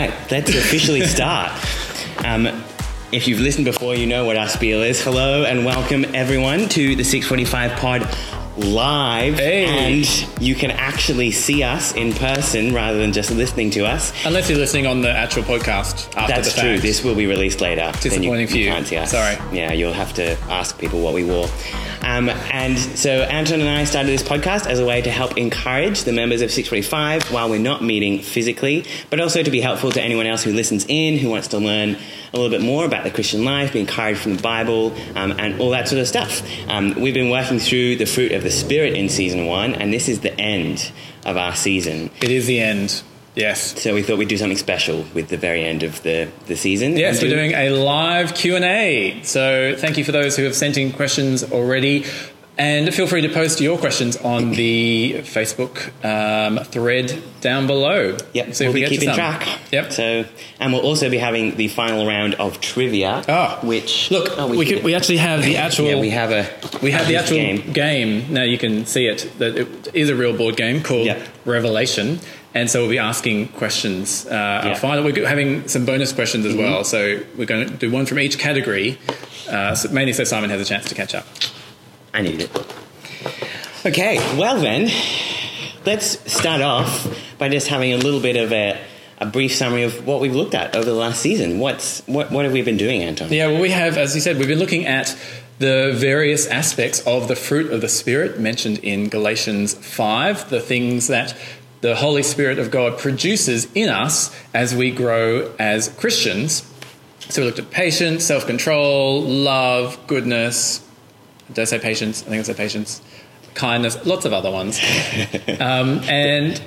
Right, let's officially start. Um, if you've listened before, you know what our spiel is. Hello and welcome everyone to the 645 Pod live. Hey. And you can actually see us in person rather than just listening to us. Unless you're listening on the actual podcast after That's the fact. true. This will be released later. Disappointing for you. Can't see us. Sorry. Yeah, you'll have to ask people what we wore. Um, and so Anton and I started this podcast as a way to help encourage the members of 645 while we're not meeting physically, but also to be helpful to anyone else who listens in, who wants to learn a little bit more about the Christian life, be encouraged from the Bible, um, and all that sort of stuff. Um, we've been working through the fruit of the Spirit in season one, and this is the end of our season. It is the end. Yes. So we thought we'd do something special with the very end of the, the season. Yes, we're doing a live Q&A. So thank you for those who have sent in questions already. And feel free to post your questions on the Facebook um, thread down below. Yep, See we'll if we be keeping track. Yep. So, and we'll also be having the final round of trivia. Ah. which Look, oh, we, could, we actually have the actual. yeah, we have a We have the actual game. game. Now you can see it. That it is a real board game called Yeah. Revelation, and so we'll be asking questions. Uh, Yeah. Our final, we're having some bonus questions as well. So we're going to do one from each category, uh, so mainly so Simon has a chance to catch up. I need it. Okay, well then, let's start off by just having a little bit of a, a brief summary of what we've looked at over the last season. What's what what have we been doing, Anton? Yeah, well, we have, as you said, we've been looking at the various aspects of the fruit of the Spirit mentioned in Galatians 5, the things that the Holy Spirit of God produces in us as we grow as Christians. So we looked at patience, self control, love, goodness. Did I say patience? I think I said patience. Kindness, lots of other ones. um, and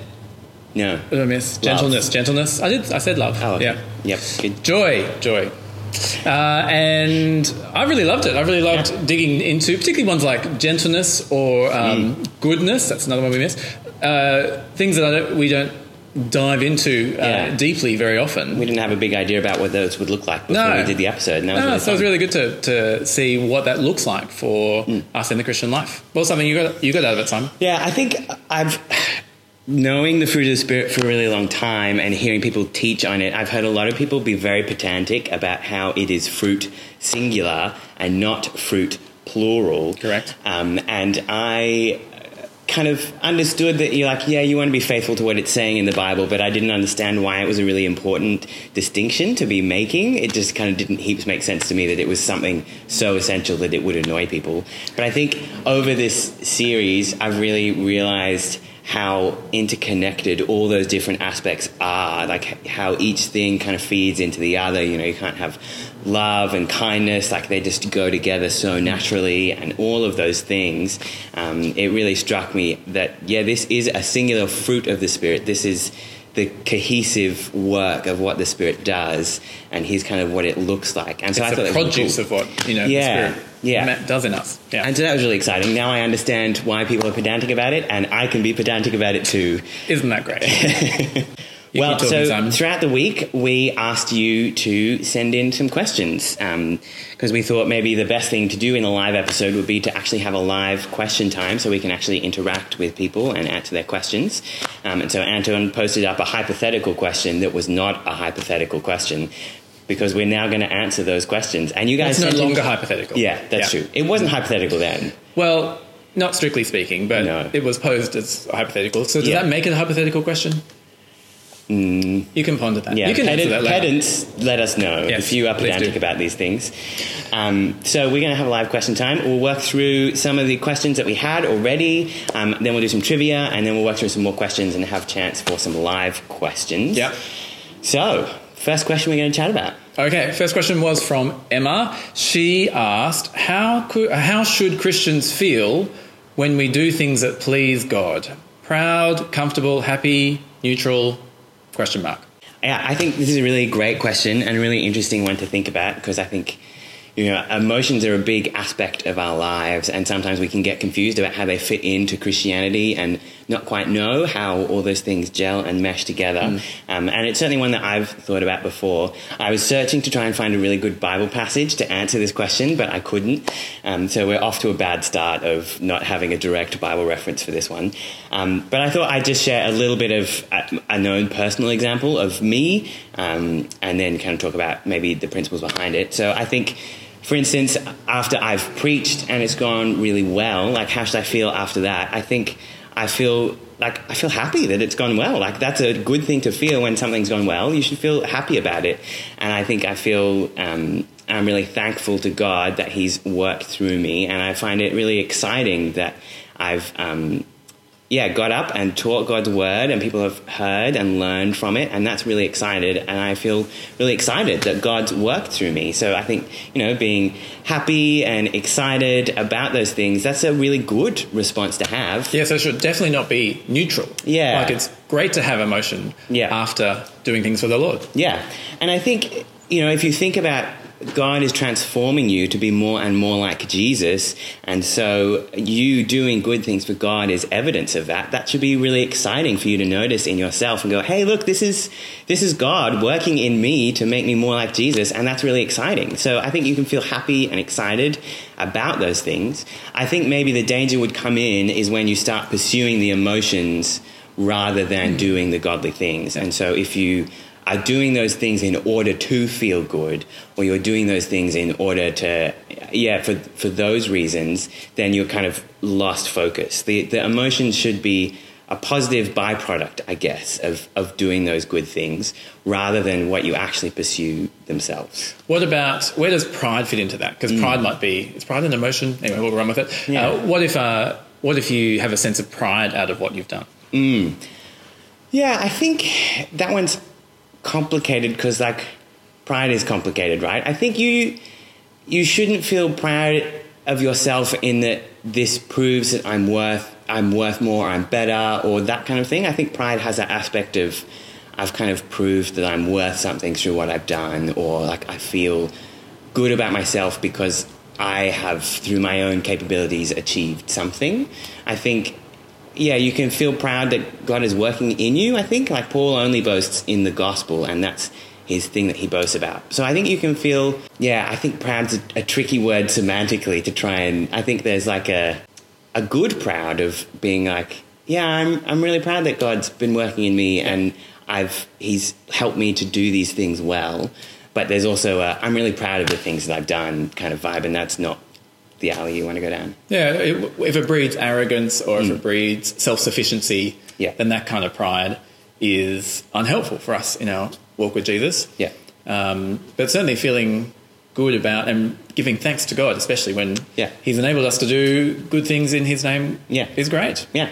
No. what did I miss? Gentleness, gentleness. I did. I said love. Oh, okay. yeah. Yep. Good. Joy, joy. Uh, and I really loved it. I really loved digging into, particularly ones like gentleness or um, Mm. goodness. That's another one we missed. Uh, things that I don't, we don't dive into uh, Yeah. deeply very often. We didn't have a big idea about what those would look like before No. we did the episode, and that was No, really so it was really good to, to see what that looks like for Mm. us in the Christian life. Well, something you got you got out of it, Simon. Yeah, I think I've knowing the fruit of the spirit for a really long time and hearing people teach on it. I've heard a lot of people be very pedantic about how it is fruit singular and not fruit plural. Correct. Um, and I kind of understood that you're like, yeah, you want to be faithful to what it's saying in the Bible, but I didn't understand why it was a really important distinction to be making. It just kind of didn't heaps make sense to me that it was something so essential that it would annoy people. But I think over this series, I've really realized how interconnected all those different aspects are, like how each thing kind of feeds into the other. You know, you can't have love and kindness, like they just go together so naturally, and all of those things. Um, it really struck me that, yeah, this is a singular fruit of the Spirit. This is the cohesive work of what the Spirit does, and here's kind of what it looks like. And so I It's thought the produce cool. of what you know Yeah, the Spirit yeah. ma- does us. Yeah, And so that was really exciting. Now I understand why people are pedantic about it, and I can be pedantic about it too. isn't that great? Well, talking, so Simon. throughout the week, we asked you to send in some questions because we thought maybe the best thing to do in a live episode would be to actually have a live question time so we can actually interact with people and answer their questions. Um, and so Anton posted up a hypothetical question that was not a hypothetical question because we're now going to answer those questions. And you guys It's no longer hypothetical. Yeah, that's Yeah. true. It wasn't hypothetical then. Well, not strictly speaking, but No. it was posed as hypothetical. So does Yeah. that make it a hypothetical question? You can ponder that. Mm. Yeah, you can pedant- that pedants, let us know Yes, if you are pedantic about these things. Um, so we're going to have a live question time. We'll work through some of the questions that we had already. Um, then we'll do some trivia, and then we'll work through some more questions and have a chance for some live questions. Yep. So, first question we're going to chat about. Okay, first question was from Emma. She asked, "How could, how should Christians feel when we do things that please God? Proud, comfortable, happy, neutral? Question mark. Yeah, I think this is a really great question and a really interesting one to think about because I think you know, emotions are a big aspect of our lives, and sometimes we can get confused about how they fit into Christianity and not quite know how all those things gel and mesh together. Mm. Um, and it's certainly one that I've thought about before. I was searching to try and find a really good Bible passage to answer this question, but I couldn't. Um, so we're off to a bad start of not having a direct Bible reference for this one. Um, but I thought I'd just share a little bit of a, a known personal example of me, um, and then kind of talk about maybe the principles behind it. So I think for instance, after I've preached and it's gone really well, like how should I feel after that? I think I feel like I feel happy that it's gone well. Like that's a good thing to feel when something's gone well. You should feel happy about it. And I think I feel um, I'm really thankful to God that He's worked through me, and I find it really exciting that I've um, yeah, got up and taught God's word, and people have heard and learned from it, and that's really excited. And I feel really excited that God's worked through me. So I think you know, being happy and excited about those things, that's a really good response to have. Yeah, so it should definitely not be neutral. Yeah, like it's great to have emotion. Yeah. after doing things for the Lord. Yeah, and I think you know, if you think about God is transforming you to be more and more like Jesus. And so you doing good things for God is evidence of that. That should be really exciting for you to notice in yourself and go, hey, look, this is, this is God working in me to make me more like Jesus. And that's really exciting. So I think you can feel happy and excited about those things. I think maybe the danger would come in is when you start pursuing the emotions rather than doing the godly things. And so if you are doing those things in order to feel good, or you're doing those things in order to, yeah, for, for those reasons, then you're kind of lost focus. The, the emotions should be a positive byproduct, I guess, of, of doing those good things rather than what you actually pursue themselves. What about, where does pride fit into that? Because mm. pride might be, is pride an emotion? Anyway, we'll run with it. Yeah. Uh, what, if, uh, what if you have a sense of pride out of what you've done? Mm. Yeah, I think that one's complicated because like pride is complicated, right? I think you you shouldn't feel proud of yourself in that this proves that I'm worth I'm worth more, I'm better, or that kind of thing. I think pride has that aspect of I've kind of proved that I'm worth something through what I've done, or like I feel good about myself because I have, through my own capabilities, achieved something. I think yeah, you can feel proud that God is working in you. I think like Paul only boasts in the gospel, and that's his thing that he boasts about. So I think you can feel, yeah, I think proud's a, a tricky word semantically to try and. I think there's like a a good proud of being like, yeah, I'm I'm really proud that God's been working in me, and I've he's helped me to do these things well. But there's also a, I'm really proud of the things that I've done kind of vibe, and that's not the alley you want to go down. Yeah, it, if it breeds arrogance or if mm. it breeds self sufficiency, yeah. then that kind of pride is unhelpful for us in our walk with Jesus. Yeah. Um, but certainly feeling good about and giving thanks to God, especially when yeah. He's enabled us to do good things in His name, yeah. is great. Yeah.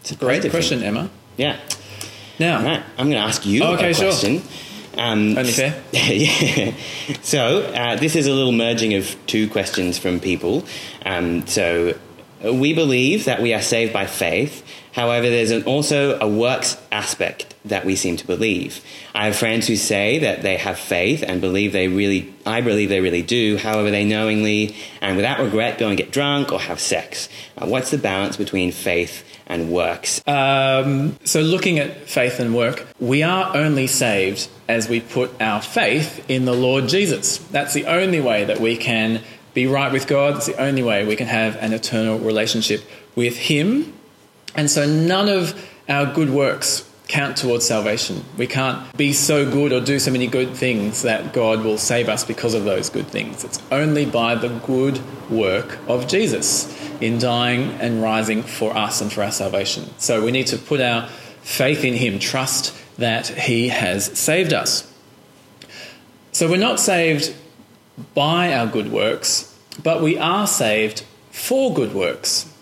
It's a great question, thing. Emma. Yeah. Now, right, I'm going to ask you okay, a question. Sure. Um, Only fair. yeah. So uh, this is a little merging of two questions from people. Um, so we believe that we are saved by faith. However, there's an, also a works aspect that we seem to believe. I have friends who say that they have faith and believe they really, I believe they really do. However, they knowingly and without regret go and get drunk or have sex. Uh, what's the balance between faith and works? Um, so, looking at faith and work, we are only saved as we put our faith in the Lord Jesus. That's the only way that we can be right with God. It's the only way we can have an eternal relationship with Him. And so none of our good works count towards salvation. We can't be so good or do so many good things that God will save us because of those good things. It's only by the good work of Jesus in dying and rising for us and for our salvation. So we need to put our faith in Him, trust that He has saved us. So we're not saved by our good works, but we are saved for good works.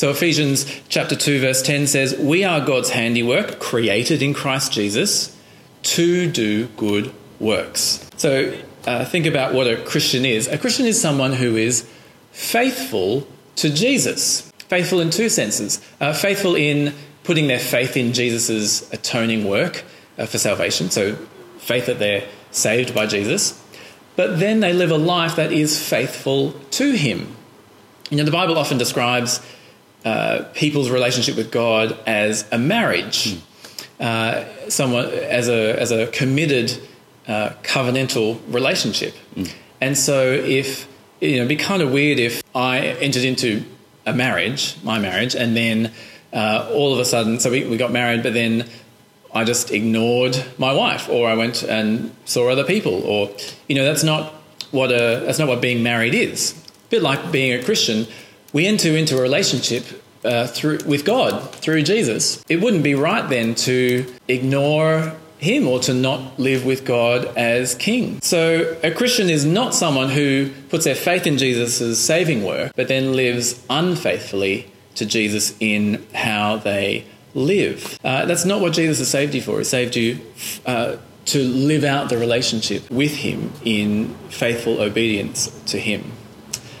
So Ephesians chapter 2 verse 10 says, "We are God's handiwork, created in Christ Jesus to do good works." So uh, think about what a Christian is. A Christian is someone who is faithful to Jesus. Faithful in two senses. Uh, faithful in putting their faith in Jesus' atoning work uh, for salvation, so faith that they're saved by Jesus, but then they live a life that is faithful to Him. You know, the Bible often describes uh, people's relationship with God as a marriage, uh, someone as a as a committed uh, covenantal relationship. And so, if you know, it'd be kind of weird if I entered into a marriage, my marriage, and then uh, all of a sudden, so we, we got married, but then I just ignored my wife, or I went and saw other people, or you know, that's not what a that's not what being married is. A bit like being a Christian, we enter into a relationship uh, through with God through Jesus. It wouldn't be right then to ignore him or to not live with God as king. So a Christian is not someone who puts their faith in Jesus' saving work, but then lives unfaithfully to Jesus in how they live. Uh, that's not what Jesus has saved you for. He saved you uh, to live out the relationship with him in faithful obedience to him.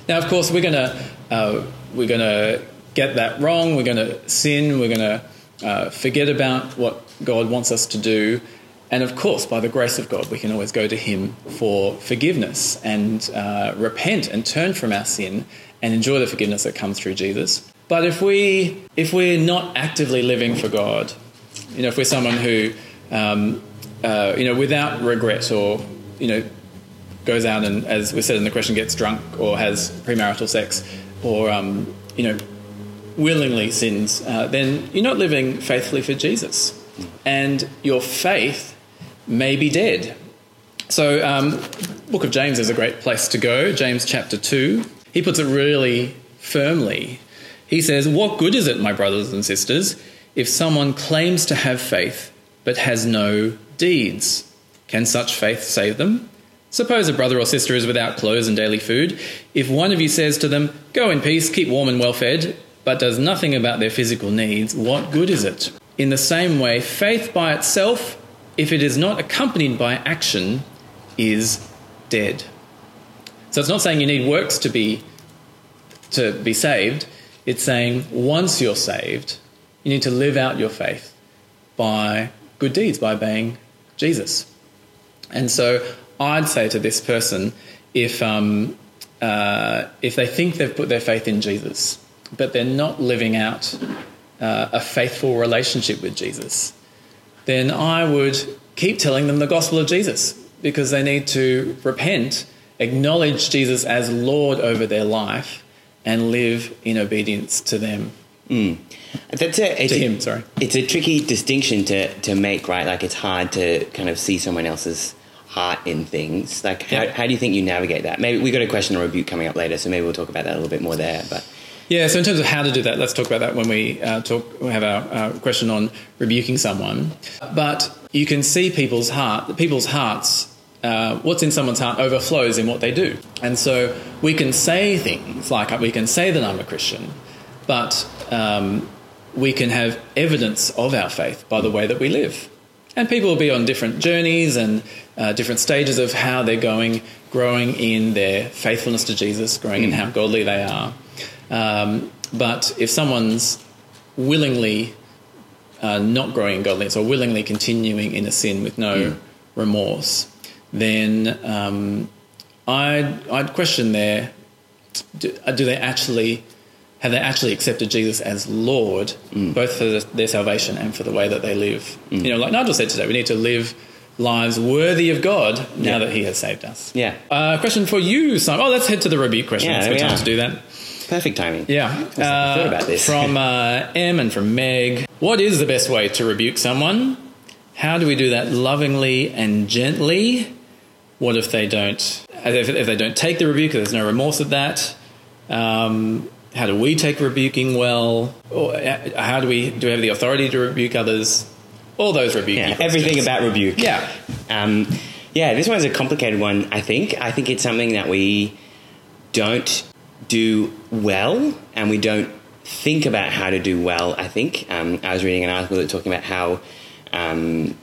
Now, of course, we're going to uh, we're going to get that wrong. We're going to sin. We're going to uh, forget about what God wants us to do. And of course, by the grace of God, we can always go to Him for forgiveness and uh, repent and turn from our sin and enjoy the forgiveness that comes through Jesus. But if we if we're not actively living for God, you know, if we're someone who, um, uh, you know, without regret or you know, goes out and, as we said in the question, gets drunk or has premarital sex or um, you know, willingly sins, uh, then you're not living faithfully for Jesus, and your faith may be dead. So, um, Book of James is a great place to go. James chapter two. He puts it really firmly. He says, "What good is it, my brothers and sisters, if someone claims to have faith but has no deeds? Can such faith save them?" Suppose a brother or sister is without clothes and daily food. If one of you says to them, Go in peace, keep warm and well fed, but does nothing about their physical needs, what good is it? In the same way, faith by itself, if it is not accompanied by action, is dead. So it's not saying you need works to be to be saved. It's saying once you're saved, you need to live out your faith by good deeds, by obeying Jesus. And so I'd say to this person, if um, uh, if they think they've put their faith in Jesus, but they're not living out uh, a faithful relationship with Jesus, then I would keep telling them the gospel of Jesus because they need to repent, acknowledge Jesus as Lord over their life, and live in obedience to them. Mm. That's a, it's To a- him, sorry. It's a tricky distinction to, to make, right? Like it's hard to kind of see someone else's heart in things. Like how, Yeah. how do you think you navigate that? Maybe we got a question or rebuke coming up later, so maybe we'll talk about that a little bit more there. But Yeah, so in terms of how to do that, let's talk about that when we uh, talk. We have our uh, question on rebuking someone. But you can see people's heart, people's hearts. Uh, what's in someone's heart overflows in what they do, and so we can say things like we can say that I'm a Christian, but um, we can have evidence of our faith by the way that we live. And people will be on different journeys and uh, different stages of how they're going, growing in their faithfulness to Jesus, growing in how godly they are. Um, but if someone's willingly uh, not growing in godliness or willingly continuing in a sin with no remorse, then um, I'd, I'd question there do, do they actually have they actually accepted Jesus as Lord, both for the, their salvation and for the way that they live? You know, like Nigel said today, we need to live lives worthy of God now Yeah. that He has saved us. yeah, Uh, question for you, Simon. Oh, let's head to the rebuke question. Yeah, it's good we time to do that. perfect timing. Yeah. I thought about this. from uh, M and from Meg. What is the best way to rebuke someone? How do we do that lovingly and gently? What if they don't? If, if they don't take the rebuke, there's no remorse at that. Um, how do we take rebuking well? Or uh, how do we do we have the authority to rebuke others? All those rebuking. Yeah, everything about rebuke. Yeah. Um, yeah, this one's a complicated one, I think. I think it's something that we don't do well and we don't think about how to do well, I think. Um, I was reading an article that talking about how. Um,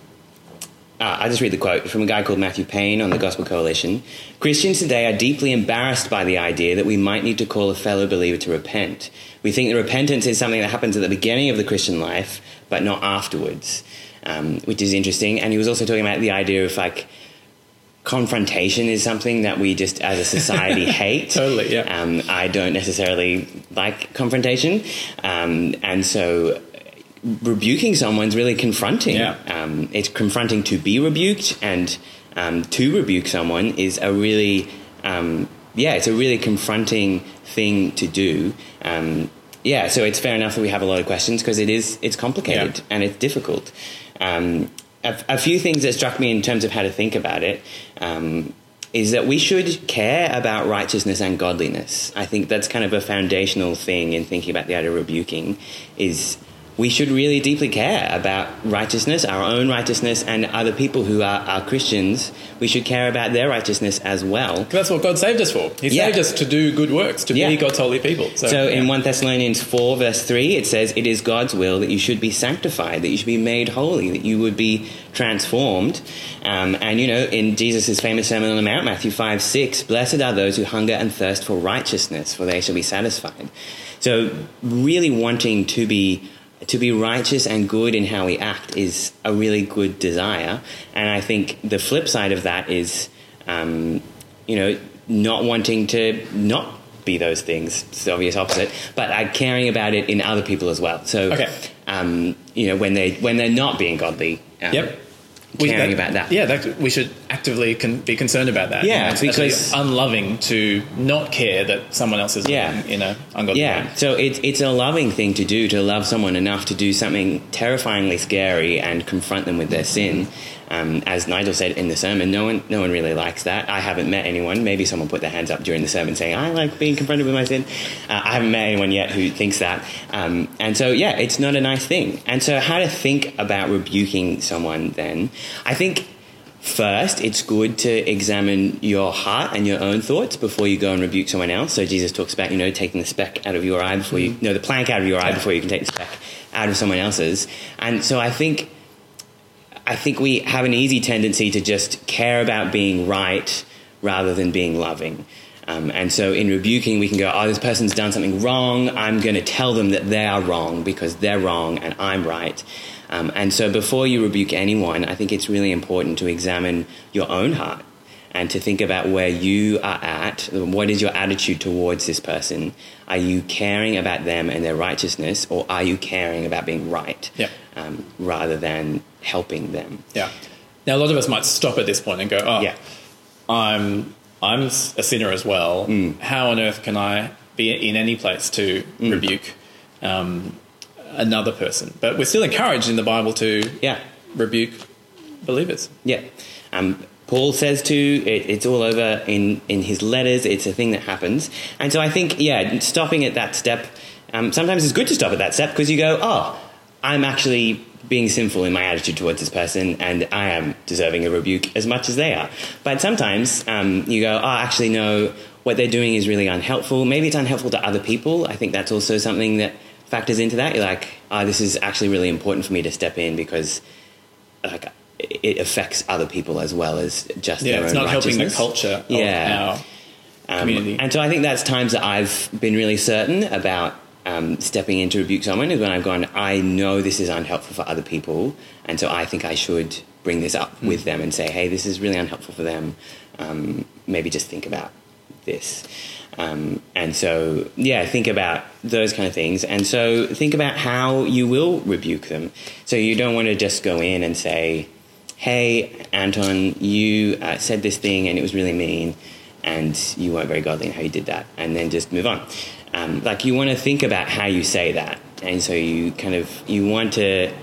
uh, I'll just read the quote from a guy called Matthew Payne on the Gospel Coalition. Christians today are deeply embarrassed by the idea that we might need to call a fellow believer to repent. We think that repentance is something that happens at the beginning of the Christian life, but not afterwards, um, which is interesting. And he was also talking about the idea of like confrontation is something that we just as a society hate. Totally, yeah. Um, I don't necessarily like confrontation, um, and so rebuking someone's really confronting. Yeah. Um, it's confronting to be rebuked, and um, to rebuke someone is a really, um, yeah, it's a really confronting thing to do. Um, yeah, so it's fair enough that we have a lot of questions because it is it's complicated Yeah. and it's difficult. Um, a, a few things that struck me in terms of how to think about it um, is that we should care about righteousness and godliness. I think that's kind of a foundational thing in thinking about the idea of rebuking. Is we should really deeply care about righteousness, our own righteousness, and other people who are, are Christians. We should care about their righteousness as well. That's what God saved us for. He Yeah. saved us to do good works, to Yeah. be God's holy people. So, So in 1 Thessalonians 4, verse 3, it says, It is God's will that you should be sanctified, that you should be made holy, that you would be transformed. Um, and, you know, in Jesus' famous Sermon on the Mount, Matthew 5, 6, Blessed are those who hunger and thirst for righteousness, for they shall be satisfied. So really wanting to be to be righteous and good in how we act is a really good desire. And I think the flip side of that is, um, you know, not wanting to not be those things. It's the obvious opposite, but uh, caring about it in other people as well. So, Okay. um, you know, when they when they're not being godly, um, Yep. We- caring about that. Yeah, that, we should actively con- be concerned about that. Yeah, it's actually because- unloving to not care that someone else is Yeah. in a ungodly Yeah, way. so it's it's a loving thing to do to love someone enough to do something terrifyingly scary and confront them with their sin. Um, as Nigel said in the sermon, no one no one really likes that. I haven't met anyone. Maybe someone put their hands up during the sermon saying, "I like being confronted with my sin." Uh, I haven't met anyone yet who thinks that. Um, and so, yeah, it's not a nice thing. And so, how to think about rebuking someone? Then, I think First, it's good to examine your heart and your own thoughts before you go and rebuke someone else. So Jesus talks about, you know, taking the speck out of your eye before you, no, the plank out of your eye before you can take the speck out of someone else's. And so I think, I think we have an easy tendency to just care about being right rather than being loving. Um, and so in rebuking, we can go, oh, this person's done something wrong. I'm going to tell them that they are wrong because they're wrong and I'm right. Um, and so before you rebuke anyone, I think it's really important to examine your own heart and to think about where you are at. What is your attitude towards this person? Are you caring about them and their righteousness, or are you caring about being right Yeah. um, rather than helping them? Yeah. Now, a lot of us might stop at this point and go, "Oh, Yeah. I'm I'm a sinner as well. Mm. How on earth can I be in any place to Mm. rebuke um, another person?" But we're still encouraged in the Bible to Yeah. rebuke believers. Yeah. Um, Paul says to, it, it's all over in, in his letters, it's a thing that happens. And so I think, yeah, stopping at that step, um, sometimes it's good to stop at that step because you go, oh, I'm actually being sinful in my attitude towards this person and I am deserving a rebuke as much as they are. But sometimes um, you go, oh, actually, no, what they're doing is really unhelpful. Maybe it's unhelpful to other people. I think that's also something that factors into that. You're like, oh, this is actually really important for me to step in because like it affects other people as well as just Yeah, their it's own not helping the culture Yeah. of our Um, community. and so I think that's times that I've been really certain about um, stepping in to rebuke someone is when I've gone, I know this is unhelpful for other people, and so I think I should bring this up Hmm. with them and say, hey, this is really unhelpful for them. Um, maybe just think about this. Um, and so, yeah, think about those kind of things. And so, think about how you will rebuke them. So, you don't want to just go in and say, hey, Anton, you uh, said this thing and it was really mean, and you weren't very godly in how you did that, and then just move on. Um, like, you want to think about how you say that. And so, you kind of, you want to,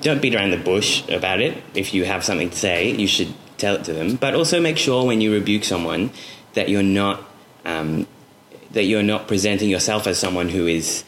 don't beat around the bush about it. If you have something to say, you should tell it to them. But also make sure when you rebuke someone that you're not um, that you're not presenting yourself as someone who is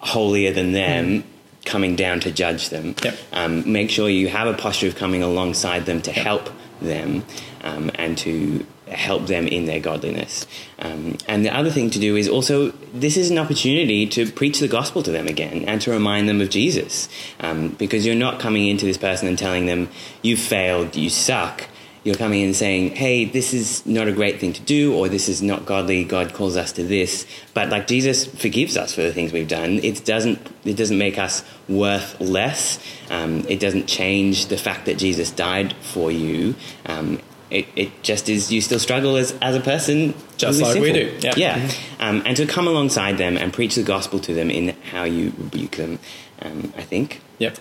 holier than them, coming down to judge them. Yep. Um, make sure you have a posture of coming alongside them to help them um, and to help them in their godliness. Um, and the other thing to do is also this is an opportunity to preach the gospel to them again and to remind them of Jesus, um, because you're not coming into this person and telling them you failed, you suck you're coming in and saying, hey, this is not a great thing to do, or this is not godly. God calls us to this. But like Jesus forgives us for the things we've done. It doesn't, it doesn't make us worth less. Um, it doesn't change the fact that Jesus died for you. Um, it, it just is you still struggle as, as a person Just like we sinful. do, yeah. yeah um, and to come alongside them and preach the gospel to them in how you rebuke them um, i think Yep.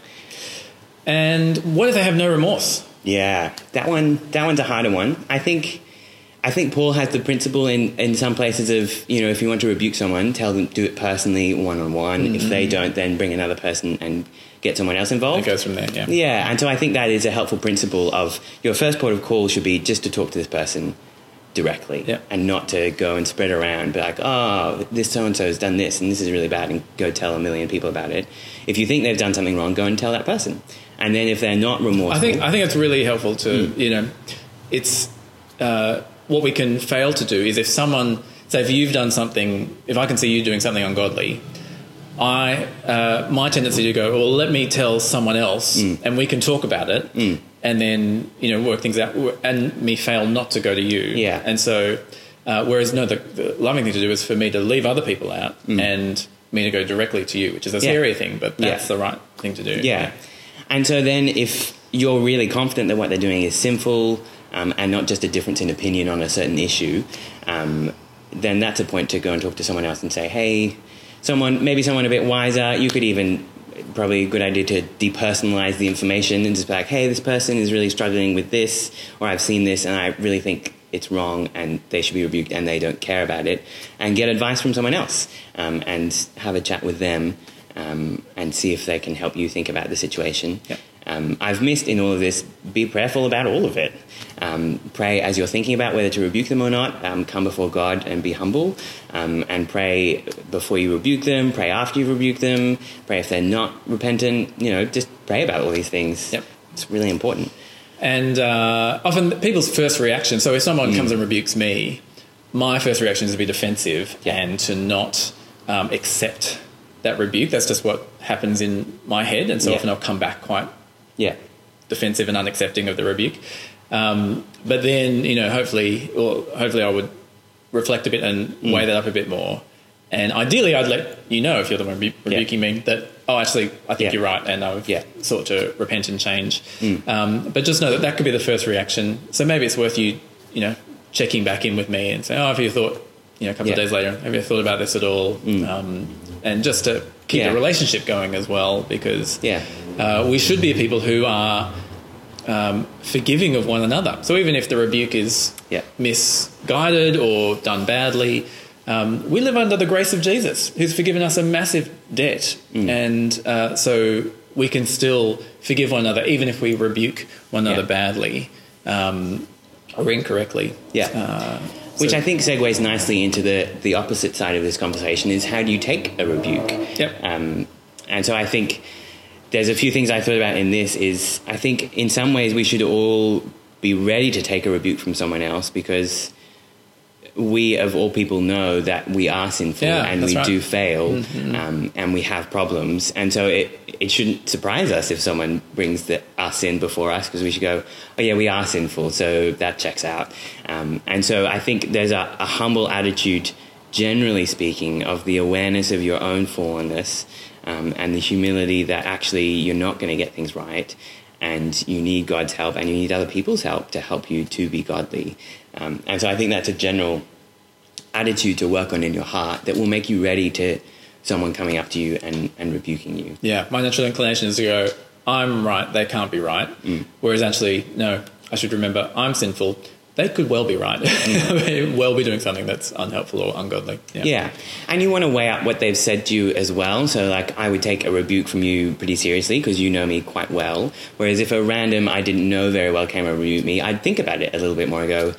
And what if they have no remorse? Yeah that one that one's a harder one i think I think Paul has the principle in, in some places of, you know, if you want to rebuke someone, tell them do it personally, one on one. If mm-hmm. they don't, then bring another person and get someone else involved. It goes from there, yeah. Yeah, and so I think that is a helpful principle of your first port of call should be just to talk to this person directly Yeah. and not to go and spread around, be like, oh, this so and so has done this and this is really bad and go tell a million people about it. If you think they've done something wrong, go and tell that person. And then if they're not remorseful, I think I think it's really helpful to Hmm. you know, it's uh, what we can fail to do is if someone say if you've done something, if I can see you doing something ungodly, I uh, my tendency to go well, let me tell someone else, Hmm. and we can talk about it, and then you know work things out, and me fail not to go to you, Yeah. and so. Uh, whereas no, the, the loving thing to do is for me to leave other people out and me to go directly to you, which is a Hmm. Yeah. scary thing, but Yeah. that's the right thing to do. Yeah. And so then if you're really confident that what they're doing is sinful um, and not just a difference in opinion on a certain issue, um, then that's a point to go and talk to someone else and say, hey, someone, maybe someone a bit wiser, you could even, probably a good idea to depersonalize the information and just be like, hey, this person is really struggling with this, or I've seen this and I really think it's wrong and they should be rebuked and they don't care about it, and get advice from someone else um, and have a chat with them um, and see if they can help you think about the situation. Yep. Um, I've missed in all of this, be prayerful about all of it. Um, pray as you're thinking about whether to rebuke them or not. Um, come before God and be humble. Um, and pray before you rebuke them, pray after you rebuke them, pray if they're not repentant. You know, just pray about all these things. Yep. It's really important. And uh, often people's first reaction, so if someone Mm. comes and rebukes me, my first reaction is to be defensive Yeah. and to not um, accept that rebuke. That's just what happens in my head. And so Yeah. often I'll come back quite Yeah. defensive and unaccepting of the rebuke. Um, but then, you know, hopefully, or hopefully I would reflect a bit and Mm. weigh that up a bit more. And ideally, I'd let you know if you're the one rebu- rebuking me that, oh, actually, I think Yeah. you're right, and I've Yeah. Mm. sought to repent and change. Um, but just know that that could be the first reaction. So maybe it's worth you, you know, checking back in with me and saying, oh, have you thought, you know, a couple of days later, have you thought about this at all? Um, and just to keep Yeah. the relationship going as well, because Yeah. uh, we should be people who are um, forgiving of one another. So even if the rebuke is Yeah. misguided or done badly, um, we live under the grace of Jesus, who's forgiven us a massive debt, Mm. and uh, so we can still forgive one another, even if we rebuke one another Yeah. badly um, or incorrectly. Yeah. Uh, Which so- I think segues nicely into the, the opposite side of this conversation is how do you take a rebuke? Yep. Um, and so I think there's a few things I thought about in this is I think in some ways we should all be ready to take a rebuke from someone else because we of all people know that we are sinful Yeah, and we right. do fail um, and we have problems and so it it shouldn't surprise us if someone brings the, us in before us because we should go oh yeah we are sinful so that checks out um, and so I think there's a, a humble attitude generally speaking of the awareness of your own fallenness um, and the humility that actually you're not going to get things right and you need God's help and you need other people's help to help you to be godly. Um, and so I think that's a general attitude to work on in your heart that will make you ready to someone coming up to you and, and rebuking you. Yeah, my natural inclination is to go, I'm right, they can't be right. Mm. Whereas actually, no, I should remember I'm sinful. They could well be right. they well be doing something that's unhelpful or ungodly. Yeah. Yeah. And you want to weigh up what they've said to you as well. So, like, I would take a rebuke from you pretty seriously because you know me quite well. Whereas if a random I didn't know very well came and rebuked me, I'd think about it a little bit more and go,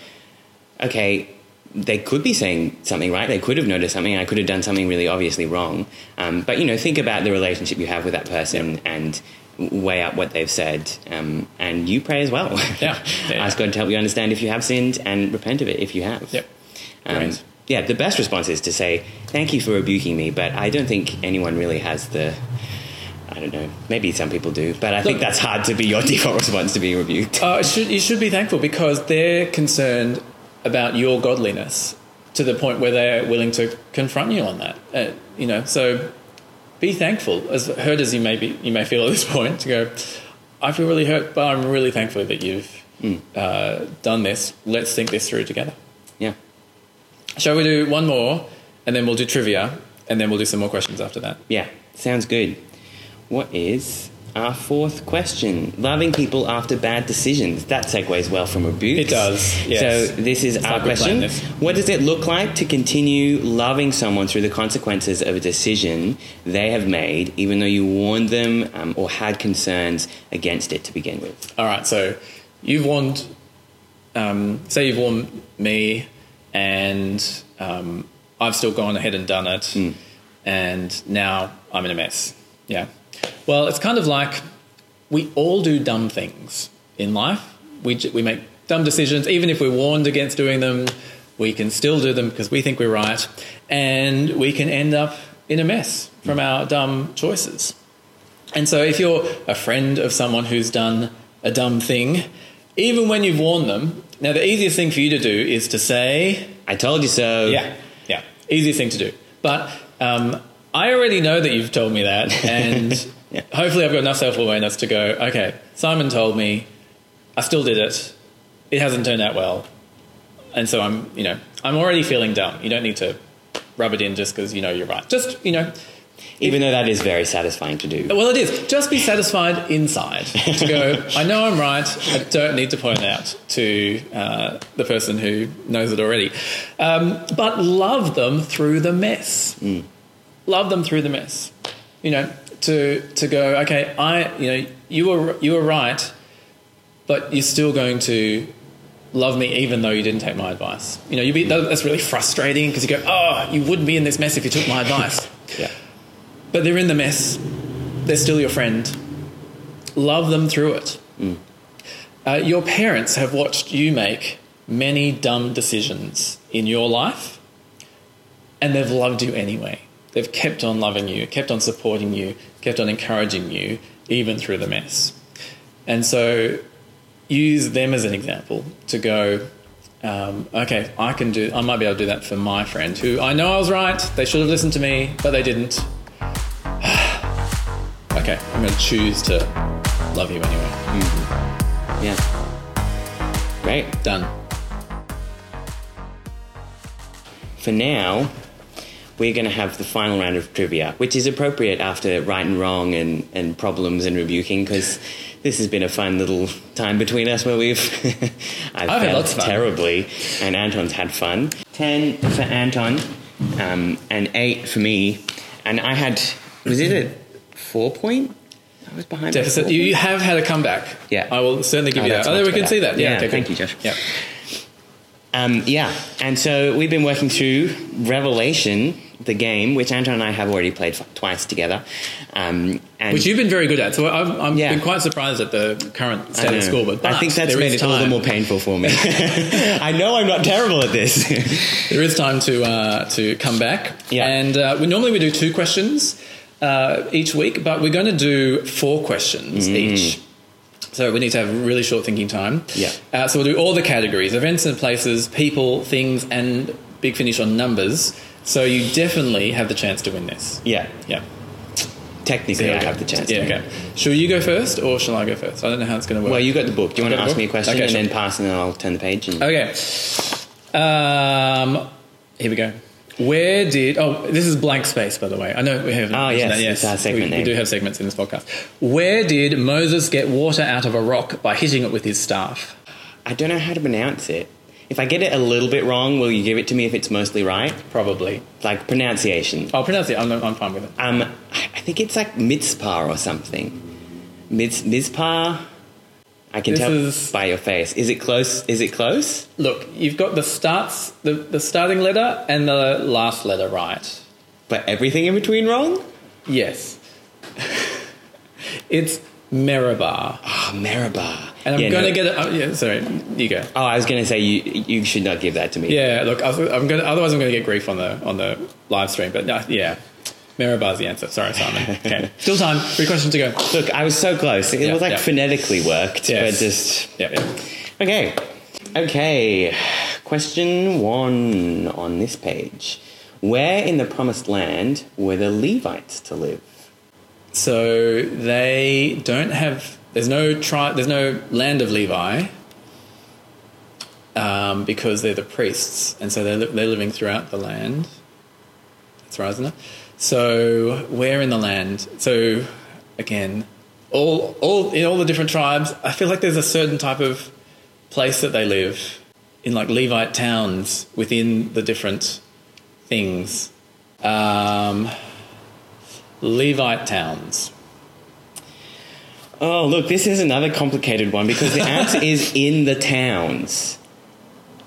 okay, they could be saying something right. They could have noticed something. I could have done something really obviously wrong. Um, but, you know, think about the relationship you have with that person and weigh up what they've said. Um, and you pray as well. Yeah. Yeah. Ask God to help you understand if you have sinned and repent of it if you have. Yep. Um, yeah, the best response is to say, thank you for rebuking me, but I don't think anyone really has the. I don't know. Maybe some people do, but I think that's hard to be your default response to being rebuked. Uh, should, you should be thankful because they're concerned about your godliness to the point where they're willing to confront you on that. Uh, you know, so be thankful, as hurt as you may be, you may feel at this point, to go. I feel really hurt, but I'm really thankful that you've uh, done this. Let's think this through together. Yeah. Shall we do one more, and then we'll do trivia, and then we'll do some more questions after that. Yeah. Sounds good. What is our fourth question? Loving people after bad decisions. That segues well from rebukes. It does, yes. So this is It's our question. What does it look like to continue loving someone through the consequences of a decision they have made, even though you warned them um, or had concerns against it to begin with? All right, so you've warned, um, say you've warned me, and um, I've still gone ahead and done it, and now I'm in a mess. Yeah. Well, it's kind of like we all do dumb things in life. We, we make dumb decisions, even if we're warned against doing them, we can still do them because we think we're right, and we can end up in a mess from our dumb choices. And so, if you're a friend of someone who's done a dumb thing, even when you've warned them, now the easiest thing for you to do is to say, I told you so. yeah, yeah, easiest thing to do. But um, I already know that you've told me that, and Yeah. hopefully I've got enough self awareness to go, okay, Simon told me, I still did it, it hasn't turned out well, and so I'm, you know, I'm already feeling dumb. You don't need to rub it in just because you know you're right. Just, you know, Even though that is very satisfying to do. well, it is. Just be satisfied inside to go, I know I'm right. I don't need to point out to uh, the person who knows it already. Um, but love them through the mess. Love them through the mess. You know, to, to go, okay, I, you know, you were, you were right, but you're still going to love me even though you didn't take my advice. You know, you be, that's really frustrating because you go, oh, you wouldn't be in this mess if you took my advice. Yeah. But they're in the mess. They're still your friend. Love them through it. Uh, your parents have watched you make many dumb decisions in your life, and they've loved you anyway. They've kept on loving you, kept on supporting you, kept on encouraging you, even through the mess. And so use them as an example to go, um, okay, I can do, I might be able to do that for my friend who I know I was right, they should have listened to me, but they didn't. okay, I'm going to choose to love you anyway. Yeah. Great. Done. For now, we're going to have the final round of trivia, which is appropriate after right and wrong and, and problems and rebuking, because this has been a fun little time between us where we've. I've, I've had failed lots of fun. terribly, and Anton's had fun. Ten for Anton, um, and eight for me. And I had. Was it a four point? I was behind. Deficit. You have had a comeback. Yeah. I will certainly give Oh, you that. Oh, there we can see that. Yeah. Yeah, okay, thank good. you, Josh. Yeah. Um, yeah, and so we've been working through Revelation, the game, which Anton and I have already played f- twice together. Um, and Which you've been very good at. So I've, I've Yeah. been quite surprised at the current state of score. But, I think that's made it all the more painful for me. I know I'm not terrible at this. There is time to uh, to come back. Yeah. And uh, we normally we do two questions uh, each week, but we're going to do four questions each. So we need to have really short thinking time. Mm. Yeah. Uh, so we'll do all the categories: events and places, people, things, and big finish on numbers. So you definitely have the chance to win this. yeah, Yeah. technically I have the chance. Yeah. Okay. Shall you go first, or shall I go first? I don't know how it's going to work. Well, you got the book. Do you want to ask me a question Okay, and sure. then pass, and then I'll turn the page? And, Okay. Um, here we go. Where did oh this is blank space by the way I know we have Oh, yes, it's our segment we, we name. do have segments in this podcast where did Moses get water out of a rock by hitting it with his staff I don't know how to pronounce it. If I get it a little bit wrong, will you give it to me if it's mostly right? probably Like pronunciation. I'll pronounce it I'm, I'm fine with it Um, I think it's like Mitzpah or something. Miz, Mizpah? I can This tell is- by your face. Is it close? Is it close? look you've got the starts the, the starting letter and the last letter right But everything in between wrong? yes it's Meribah Oh, Meribah. and I'm Yeah, gonna no- get it oh, yeah sorry you go Oh, I was going to say you you should not give that to me. Yeah, look, I going. to Otherwise, I'm going to get grief on the on the live stream. But uh, yeah, Meribah's the answer. Sorry, Simon. Okay, still time. Three questions to go. Look, I was so close. It Yeah, was like yeah. phonetically worked, Yes. but just Yeah, yeah. okay. Okay. Question one on this page: Where in the Promised Land were the Levites to live? So they don't have. There's no tri. There's no land of Levi. um, because they're the priests, and so they're, they're living throughout the land. That's right, isn't it? So where in the land? So again, all all in all the different tribes, I feel like there's a certain type of place that they live in, like Levite towns within the different things. Um, Levite towns. Oh, look, this is another complicated one because the answer is in the towns,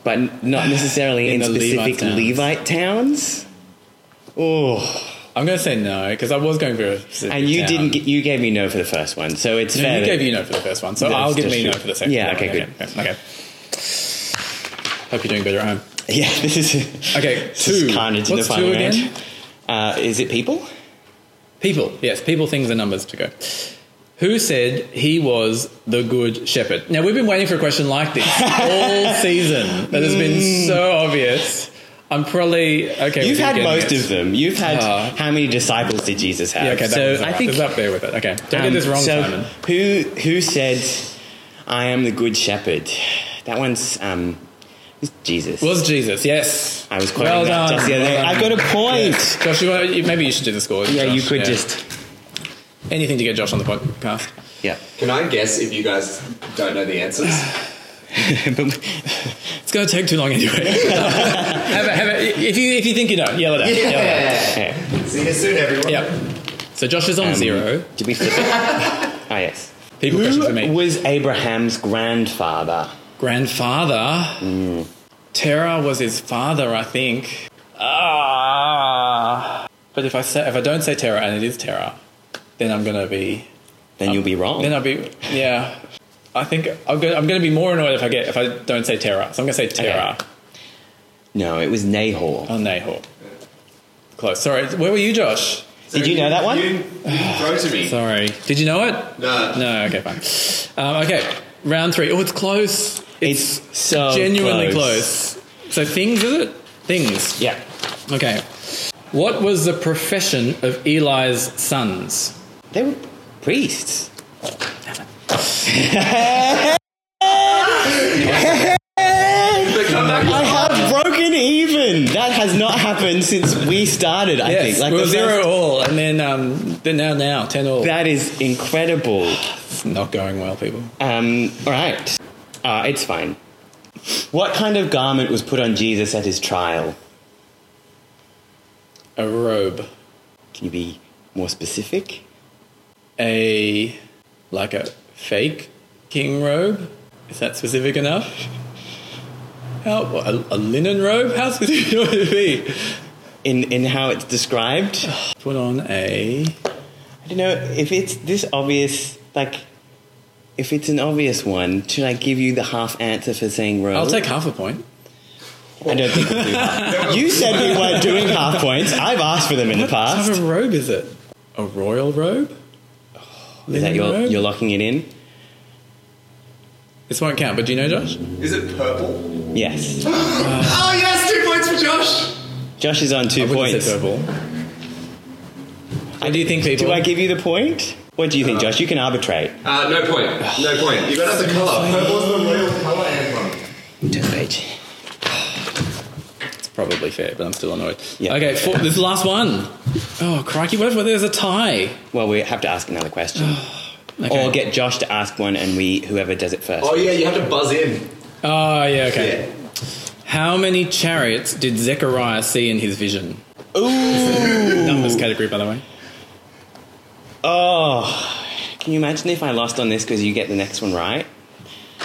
but not necessarily In in, the Levite towns. Levite towns. Oh, I'm going to say no because I was going for a specific and you town. didn't. Get, you gave me no for the first one, so it's No, fair. you gave you no for the first one, so I'll give me no for the second. Yeah, one. okay, good. Okay. okay. Hope you're doing better at home. Yeah, this is Okay, this is two. carnage in What's the final two again? Uh, is it people? People, yes, people, things, and numbers to go. Who said he was the good shepherd? Now we've been waiting for a question like this all season. That has been so obvious. I'm probably okay. You've had most it. of them. You've had Uh, how many disciples did Jesus have? Yeah, okay, so I think it's up there with it. Okay, don't get um, this wrong, so Simon. Who who said, "I am the good shepherd"? That one's um, it's Jesus. Was Jesus? Yes. I was quoting well that done. just the other well day. done. I've got a point. Yeah. Josh, you want, maybe you should do the scores. Yeah, you could Yeah. just anything to get Josh on the podcast. yeah. Can I guess if you guys don't know the answers? It's going to take too long anyway. have a, have a, if you if you think you know, yell it out. Yell it out. okay. See you soon, everyone. Yep. So Josh is on Um, zero. Did we flip it? ah, yes. People questions for Who me. was Abraham's grandfather? Grandfather. Mm. Terah was his father, I think. Ah. But if I say if I don't say Terah and it is Terah, then I'm gonna be Then you'll be wrong. then I'll be yeah. I think I'm gonna, I'm gonna be more annoyed if I get if I don't say Terah. So I'm gonna say Terah. no, it was Nahor. Oh Nahor. Close. Sorry. Where were you, Josh? Did you know that one? You you throw to me. Sorry. Did you know it? No. No. Okay. Fine. Um, okay. Round three. Oh, it's close. It's so genuinely close. close. So things, is it? Things. Yeah. Okay. What was the profession of Eli's sons? They were priests. I have broken even. That has not happened since we started. I think. Like we were zero first- all, and then um, then now now ten all. That is incredible. It's not going well, people. Um, all right. Uh, it's fine. What kind of garment was put on Jesus at his trial? A robe, Can you be more specific? a like a fake king robe. Is that specific enough? How a, a linen robe? How specific would it be? In in how it's described? Put on a I don't know if it's this obvious. Like, if it's an obvious one, should I give you the half answer for saying robe? I'll take half a point. I don't think we'll do half. You said we weren't doing half points. I've asked for them in the What past. type of robe is it? A royal robe? Is that your, robe? you're locking it in? This won't count, but do you know, Josh? Is it purple? Yes. Oh yes, two points for Josh. Josh is on two I wouldn't points. say purple. I do think, people? Do I give you the point? What do you think, Josh? You can arbitrate. Uh, no point. No point. You got to have the colour. Purple's the royal colour, Anton. Turn page. It's probably fair, but I'm still annoyed. Yeah. Okay, four, this last one. Oh, crikey, what if there's a tie? Well, we have to ask another question. Okay. Or get Josh to ask one and we whoever does it first. Oh yeah, you have to buzz in. Oh, yeah, okay. Yeah. How many chariots did Zechariah see in his vision? Ooh. Numbers category, by the way. Oh. Can you imagine if I lost on this because you get the next one right?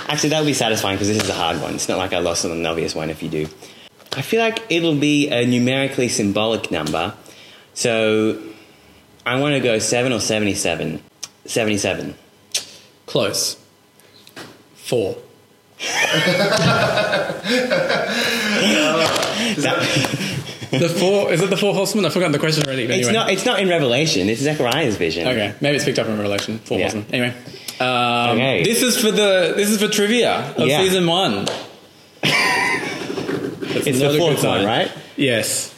Actually, that would be satisfying because this is a hard one. It's not like I lost on an obvious one if you do. I feel like it'll be a numerically symbolic number. So I want to go 7 or 77. 77. Close. Four. The four, is it the four horsemen? I forgot the question already. But It's not. It's not in Revelation. It's Zechariah's vision. Okay, maybe it's picked up in Revelation. Four Yeah. horsemen. Anyway. Um, Okay. This is for the this is for trivia of Yeah. season one. It's the fourth one, right? Yes.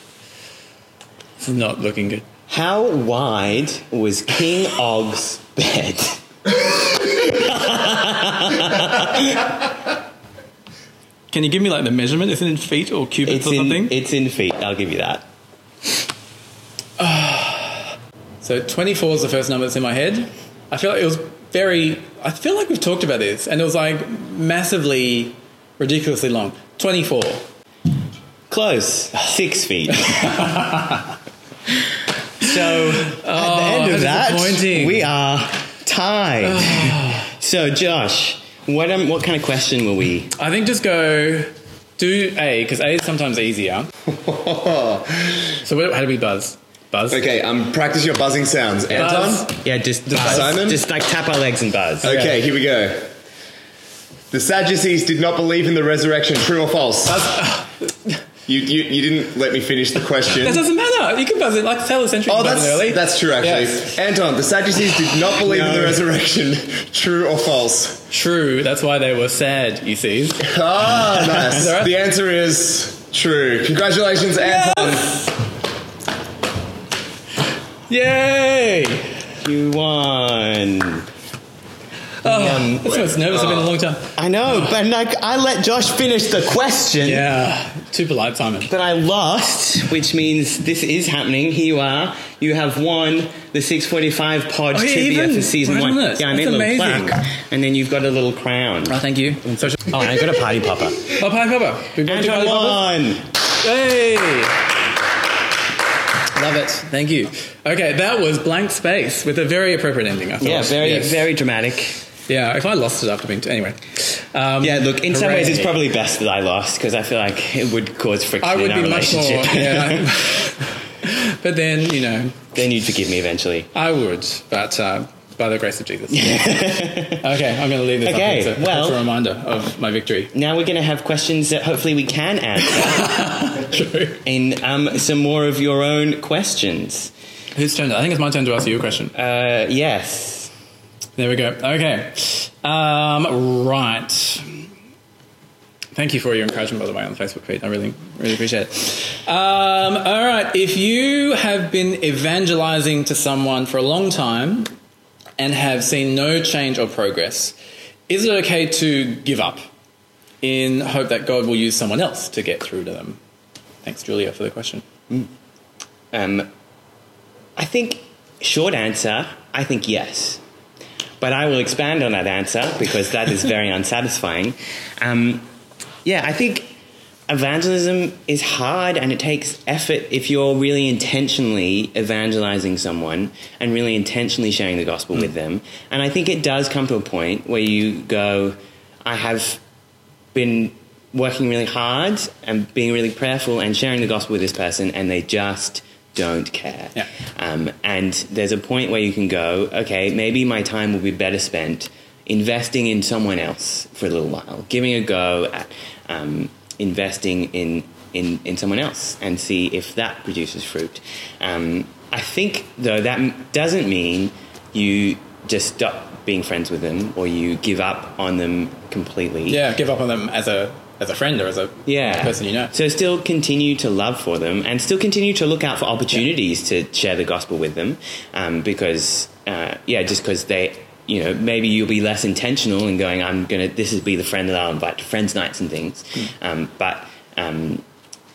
It's not looking good. How wide was King Og's bed? Can you give me like the measurement? Is it in feet or cubits It's or in, something? it's in feet. I'll give you that. so 24 is the first number that's in my head. I feel like it was very. I feel like we've talked about this, and it was like massively, ridiculously long. 24. Close. Six feet. so at the oh, end of that, how we are tied. so Josh, what um, what kind of question will we? I think just go do A because A is sometimes easier. So what, how do we buzz? Buzz. Okay, um, practice your buzzing sounds. Anton? Buzz. Yeah, just buzz. Simon? Just like tap our legs and buzz. Okay, here we go. The Sadducees did not believe in the resurrection. True or false? You, you, you didn't let me finish the question. That doesn't matter. You can buzz it like tell the century. Oh, that's, early. that's true, actually. Yes. Anton, the Sadducees did not believe in the resurrection. True or false? true. That's why they were sad. You see. Ah, nice. All right. The answer is true. Congratulations, Anton. Yes! Yay! You won. Oh, that's the most nervous I've been in a long time. I know, but like I let Josh finish the question. Yeah, too polite, Simon. But I lost, which means this is happening. Here you are. You have won the 645 pod Oh, yeah, trivia for season one. this. Yeah, I That's made a little plaque, and then you've got a little crown. Oh, thank you. Social- Oh, and I got a party popper. Oh, Pie Pepper. We both do Anton Party Poppers? won. Hey! Love it. Thank you. Okay, that was Blank Space with a very appropriate ending, I thought. Yeah, very, Yes. very dramatic. Yeah, if I lost it after being. T- anyway. Um, Yeah, look, in some ways it's probably best that I lost because I feel like it would cause friction I would in our be much more. relationship. Yeah. but then, you know, then you'd forgive me eventually. I would, but uh, by the grace of Jesus. okay, I'm going to leave this Okay, up. It's a, well- a reminder of my victory. Now we're going to have questions that hopefully we can answer True. in um, some more of your own questions. Whose turn? I think it's my turn to ask you a question. Uh, yes. There we go. Okay. Um, right. Thank you for your encouragement, by the way, on the Facebook feed. I really, really appreciate it. Um, all right. If you have been evangelizing to someone for a long time and have seen no change or progress, is it okay to give up in hope that God will use someone else to get through to them? Thanks, Julia, for the question. Um, I think, short answer, I think yes. But I will expand on that answer because that is very unsatisfying. Um, yeah, I think evangelism is hard and it takes effort if you're really intentionally evangelizing someone and really intentionally sharing the gospel with them. And I think it does come to a point where you go, I have been working really hard and being really prayerful and sharing the gospel with this person, and they just don't care. Yeah. Um, and there's a point where you can go, okay, maybe my time will be better spent investing in someone else for a little while, giving a go at um, investing in, in, in someone else and see if that produces fruit. Um, I think, though, that doesn't mean you just stop being friends with them or you give up on them completely. Yeah, give up on them as a as a friend or as a Yeah. person you know. So still continue to love for them and still continue to look out for opportunities to share the gospel with them um, because, uh, yeah, just because they, you know, maybe you'll be less intentional in going, I'm going to, this is be the friend that I'll invite to friends' nights and things. Um, but um,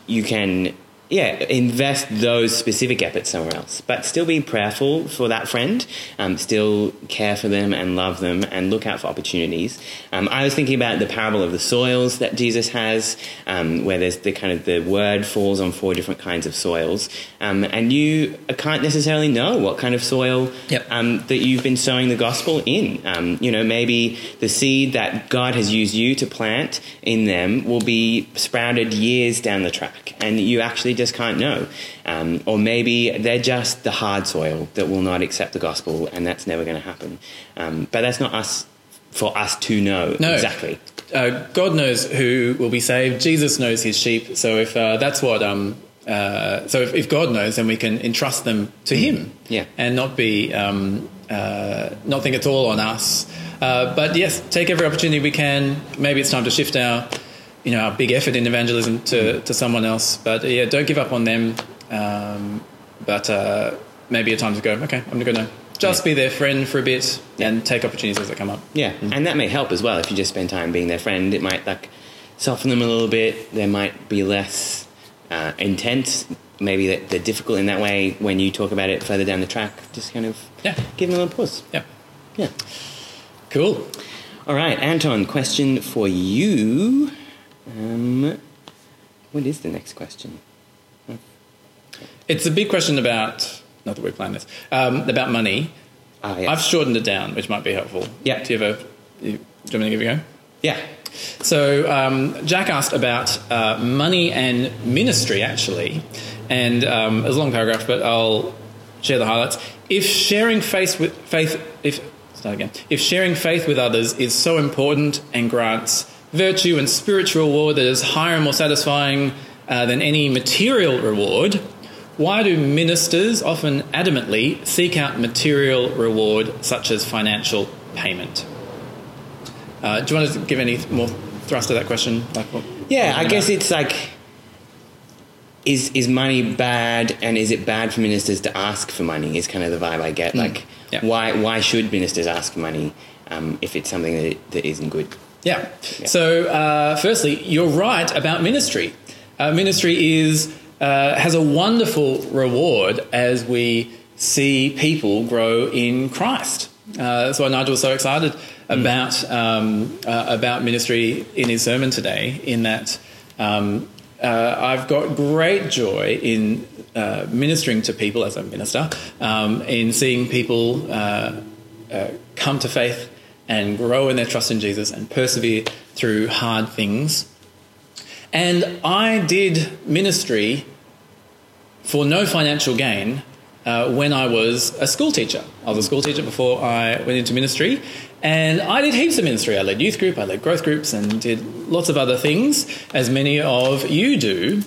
you can, yeah, invest those specific efforts somewhere else, but still be prayerful for that friend, um, still care for them and love them and look out for opportunities. Um, I was thinking about the parable of the soils that Jesus has, um, where there's the kind of the word falls on four different kinds of soils, um, and you can't necessarily know what kind of soil Yep. um, that you've been sowing the gospel in. Um, you know, maybe the seed that God has used you to plant in them will be sprouted years down the track, and you actually just can't know. Um, or maybe they're just the hard soil that will not accept the gospel, and that's never going to happen. Um, but that's not us for us to know No. exactly. uh, God knows who will be saved. Jesus knows his sheep. So if uh, that's what, um, uh, so if, if God knows, then we can entrust them to Him, Yeah. and not be, um, uh, not think it's all on us. Uh, but yes, take every opportunity we can. Maybe it's time to shift our, you know, our big effort in evangelism to, to someone else. But yeah, don't give up on them. Um, but uh, maybe a time to go. Okay, I'm going to just be their friend for a bit and take opportunities as they come up. Yeah, and that may help as well if you just spend time being their friend. It might like soften them a little bit. They might be less uh, intense. Maybe that they're difficult in that way. When you talk about it further down the track, just kind of Yeah. give them a little pause. Yeah. Yeah. Cool. All right, Anton. Question for you. Um, what is the next question? It's a big question about, not that we planned this, um, about money. Ah, yeah. I've shortened it down, which might be helpful. Yeah. Do you have a, you, do you want me to give it a go? yeah. So um, Jack asked about uh, money and ministry, actually, and um, it's a long paragraph, but I'll share the highlights. If sharing faith with faith, if start again, if sharing faith with others is so important and grants virtue and spiritual reward that is higher and more satisfying uh, than any material reward, why do ministers often adamantly seek out material reward such as financial payment? Uh, do you want to give any more thrust to that question? Like what, Yeah, I guess about- it's like is is money bad and is it bad for ministers to ask for money is kind of the vibe I get. Like Yeah. why why should ministers ask for money um, if it's something that, that isn't good? Yeah. So, uh, firstly, you're right about ministry. Uh, ministry is uh, has a wonderful reward as we see people grow in Christ. Uh, that's why Nigel was so excited about um, uh, about ministry in his sermon today. In that, um, uh, I've got great joy in uh, ministering to people as a minister, um, in seeing people uh, uh, come to faith and grow in their trust in Jesus and persevere through hard things. And I did ministry for no financial gain uh, when I was a school teacher. I was a school teacher before I went into ministry, and I did heaps of ministry. I led youth group, I led growth groups, and did lots of other things, as many of you do.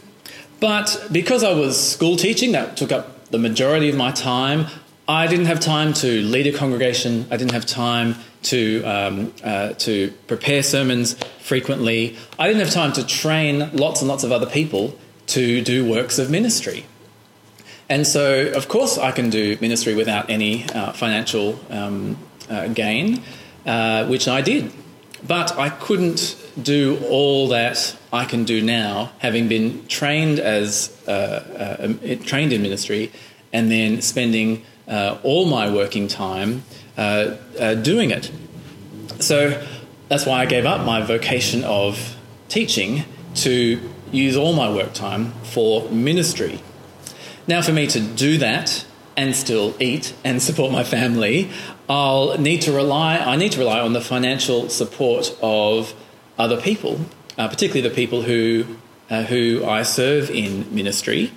But because I was school teaching, that took up the majority of my time. I didn't have time to lead a congregation. I didn't have time to um, uh, to prepare sermons frequently. I didn't have time to train lots and lots of other people to do works of ministry. And so, of course, I can do ministry without any uh, financial um, uh, gain, uh, which I did. But I couldn't do all that I can do now, having been trained as uh, uh, trained in ministry, and then spending uh, all my working time uh, uh, doing it. So that's why I gave up my vocation of teaching to use all my work time for ministry. Now, for me to do that and still eat and support my family, I'll need to rely. I need to rely on the financial support of other people, uh, particularly the people who uh, who I serve in ministry.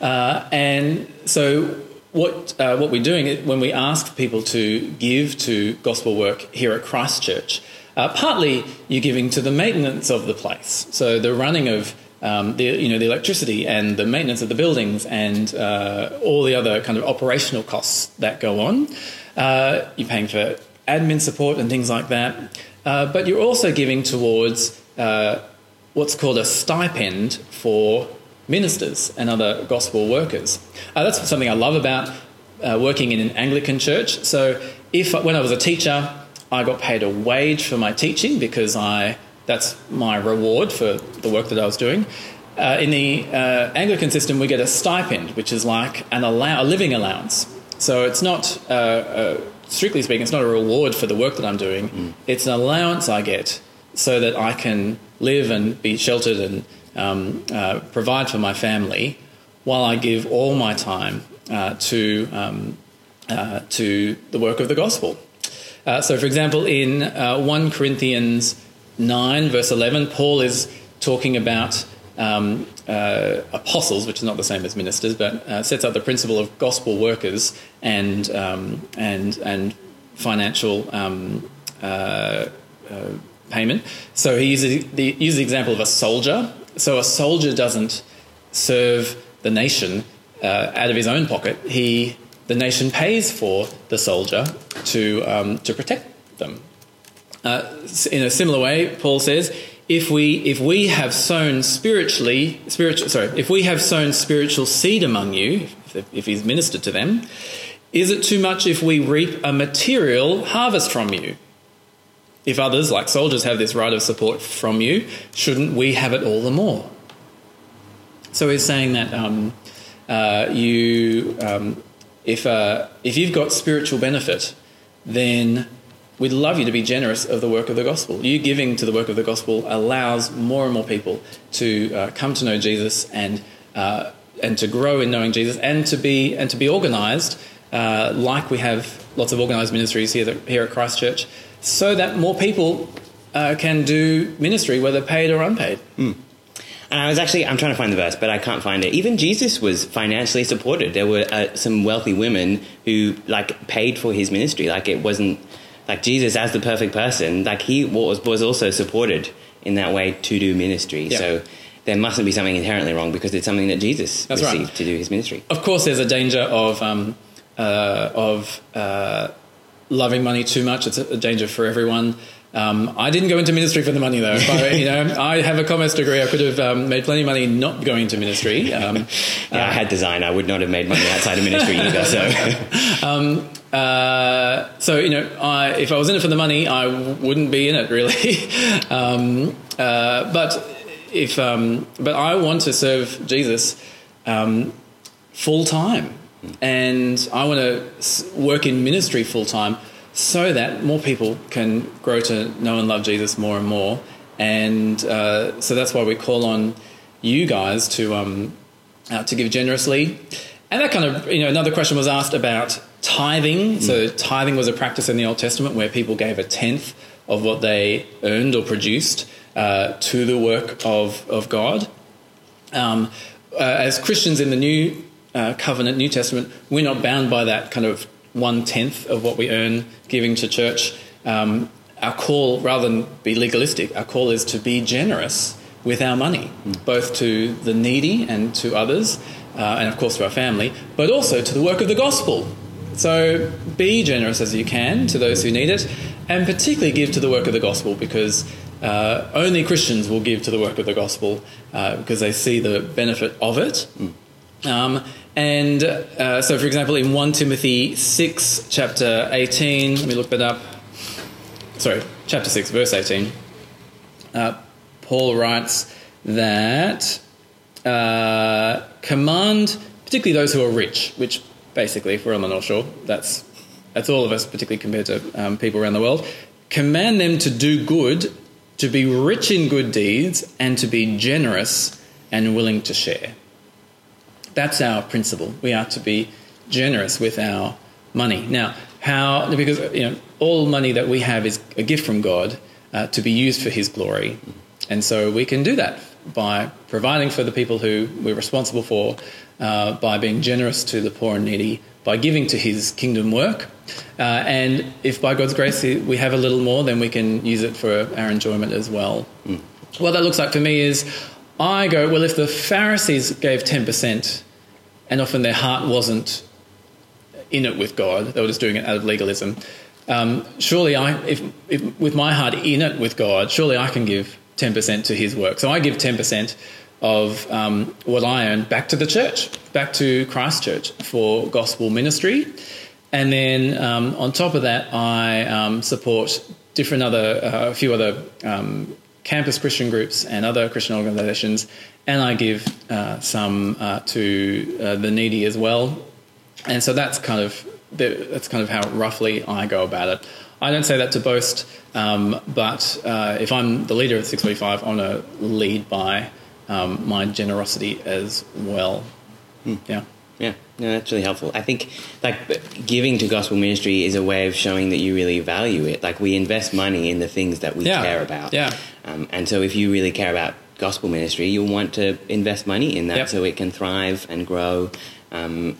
Uh, and so, what uh, what we're doing when we ask people to give to gospel work here at Christchurch, uh, partly you're giving to the maintenance of the place, so the running of um, the you know the electricity and the maintenance of the buildings and uh, all the other kind of operational costs that go on. Uh, you're paying for admin support and things like that, uh, but you're also giving towards uh, what's called a stipend for ministers and other gospel workers. Uh, that's something I love about uh, working in an Anglican church. So, if when I was a teacher, I got paid a wage for my teaching because I that's my reward for the work that I was doing. Uh, in the uh, Anglican system, we get a stipend, which is like an allow- a living allowance. So it's not, uh, uh, strictly speaking, it's not a reward for the work that I'm doing. It's an allowance I get so that I can live and be sheltered and um, uh, provide for my family while I give all my time uh, to, um, uh, to the work of the gospel. Uh, so, for example, in uh, 1 Corinthians 9, verse 11, Paul is talking about um, uh, apostles, which is not the same as ministers, but uh, sets up the principle of gospel workers and, um, and, and financial um, uh, uh, payment. So he uses the, uses the example of a soldier. So a soldier doesn't serve the nation uh, out of his own pocket. He, the nation pays for the soldier to, um, to protect them. Uh, in a similar way, Paul says, if we if we have sown spiritually spiritual sorry if we have sown spiritual seed among you if, if he's ministered to them is it too much if we reap a material harvest from you if others, like soldiers, have this right of support from you, shouldn't we have it all the more? So he's saying that um, uh, you, um, if uh, if you've got spiritual benefit, then we'd love you to be generous of the work of the gospel. You giving to the work of the gospel allows more and more people to uh, come to know Jesus and uh, and to grow in knowing Jesus and to be and to be organised, uh, like we have lots of organised ministries here here at Christchurch, so that more people uh, can do ministry, whether paid or unpaid. And I was actually, I'm trying to find the verse, but I can't find it. Even Jesus was financially supported. There were uh, some wealthy women who, like, paid for his ministry. Like, it wasn't, like, Jesus as the perfect person, like, he was, was also supported in that way to do ministry. Yeah. So there mustn't be something inherently wrong because it's something that Jesus That's right. received to do his ministry. Of course, there's a danger of um, uh, of uh, loving money too much. It's a danger for everyone. Um, I didn't go into ministry for the money, though. I, you know, I have a commerce degree. I could have um, made plenty of money not going into ministry. Um, Yeah, I had design. I would not have made money outside of ministry either. So um, uh, so you know, I, if I was in it for the money, I w- wouldn't be in it really. um, uh, but if um, but I want to serve Jesus um, full time, and I want to work in ministry full time, so that more people can grow to know and love Jesus more and more. And uh, so that's why we call on you guys to um, uh, to give generously. And that kind of, you know, another question was asked about tithing. So tithing was a practice in the Old Testament where people gave a tenth of what they earned or produced uh, to the work of, of God. Um, uh, as Christians in the New uh, Covenant, New Testament, we're not bound by that kind of one tenth of what we earn giving to church. Um, our call, rather than be legalistic, our call is to be generous with our money, both to the needy and to others, uh, and of course to our family, but also to the work of the gospel. So be generous as you can to those who need it, and particularly give to the work of the gospel because uh, only Christians will give to the work of the gospel uh, because they see the benefit of it. Um, and uh, so, for example, in 1 Timothy 6, chapter 18, let me look that up. Sorry, chapter 6, verse 18. Uh, Paul writes that uh, command, particularly those who are rich, which basically, if we're on the North Shore, that's, that's all of us, particularly compared to um, people around the world, command them to do good, to be rich in good deeds, and to be generous and willing to share. That's our principle. We are to be generous with our money. Now, how? Because you know, all money that we have is a gift from God uh, to be used for His glory, and so we can do that by providing for the people who we're responsible for, uh, by being generous to the poor and needy, by giving to His kingdom work, uh, and if by God's grace we have a little more, then we can use it for our enjoyment as well. What that looks like for me is I go, well, if the Pharisees gave 10%, and often their heart wasn't in it with God, they were just doing it out of legalism, um, surely I, if, if with my heart in it with God, surely I can give 10% to his work. So I give 10% of um, what I earn back to the church, back to Christchurch for gospel ministry. And then um, on top of that, I um, support different other, uh, a few other um, campus Christian groups and other Christian organisations, and I give uh, some uh, to uh, the needy as well. And so that's kind of the, that's kind of how roughly I go about it. I don't say that to boast, um, but uh, if I'm the leader of 645, I want to lead by um, my generosity as well. Yeah. Yeah, no, that's really helpful. I think like giving to gospel ministry is a way of showing that you really value it. Like we invest money in the things that we Yeah, care about. yeah. Um, and so if you really care about gospel ministry, you'll want to invest money in that Yep. so it can thrive and grow. Um,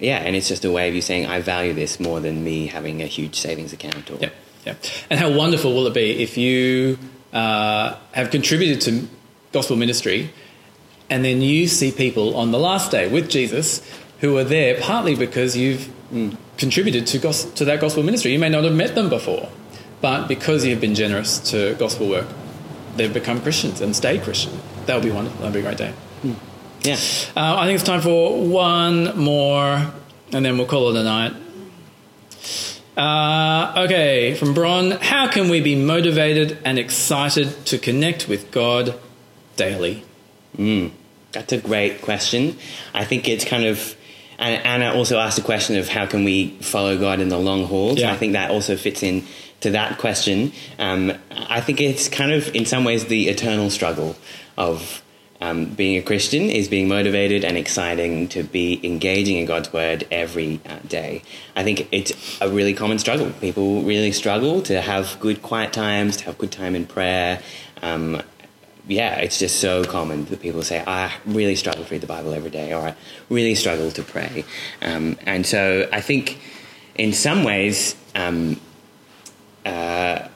yeah, and it's just a way of you saying I value this more than me having a huge savings account. Or Yeah, yeah. And how wonderful will it be if you uh, have contributed to gospel ministry, and then you see people on the last day with Jesus who are there partly because you've contributed to gos- to that gospel ministry. You may not have met them before, but because you've been generous to gospel work, they've become Christians and stay Christian. That would be wonderful. That'd be a great day. yeah. Uh, I think it's time for one more, and then we'll call it a night. Uh, okay, from Bron, how can we be motivated and excited to connect with God daily? That's a great question. I think it's kind of, and Anna also asked a question of how can we follow God in the long haul. So I think that also fits in to that question. Um, I think it's kind of, in some ways, the eternal struggle of um, being a Christian is being motivated and exciting to be engaging in God's word every uh, day. I think it's a really common struggle. People really struggle to have good quiet times, to have good time in prayer. Um, yeah, it's just so common that people say, I really struggle to read the Bible every day, or I really struggle to pray. Um, and so I think in some ways, um, uh,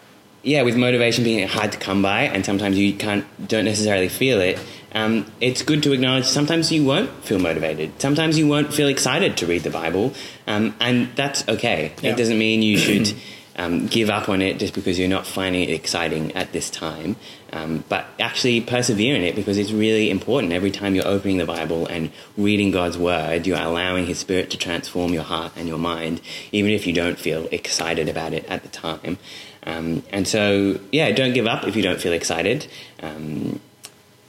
yeah, with motivation being hard to come by, and sometimes you can't, don't necessarily feel it. Um, it's good to acknowledge sometimes you won't feel motivated. Sometimes you won't feel excited to read the Bible, um, and that's okay. Yeah. It doesn't mean you should um, give up on it just because you're not finding it exciting at this time. Um, but actually persevere in it because it's really important. Every time you're opening the Bible and reading God's Word, you're allowing His Spirit to transform your heart and your mind, even if you don't feel excited about it at the time. Um, and so, yeah, don't give up if you don't feel excited. Um,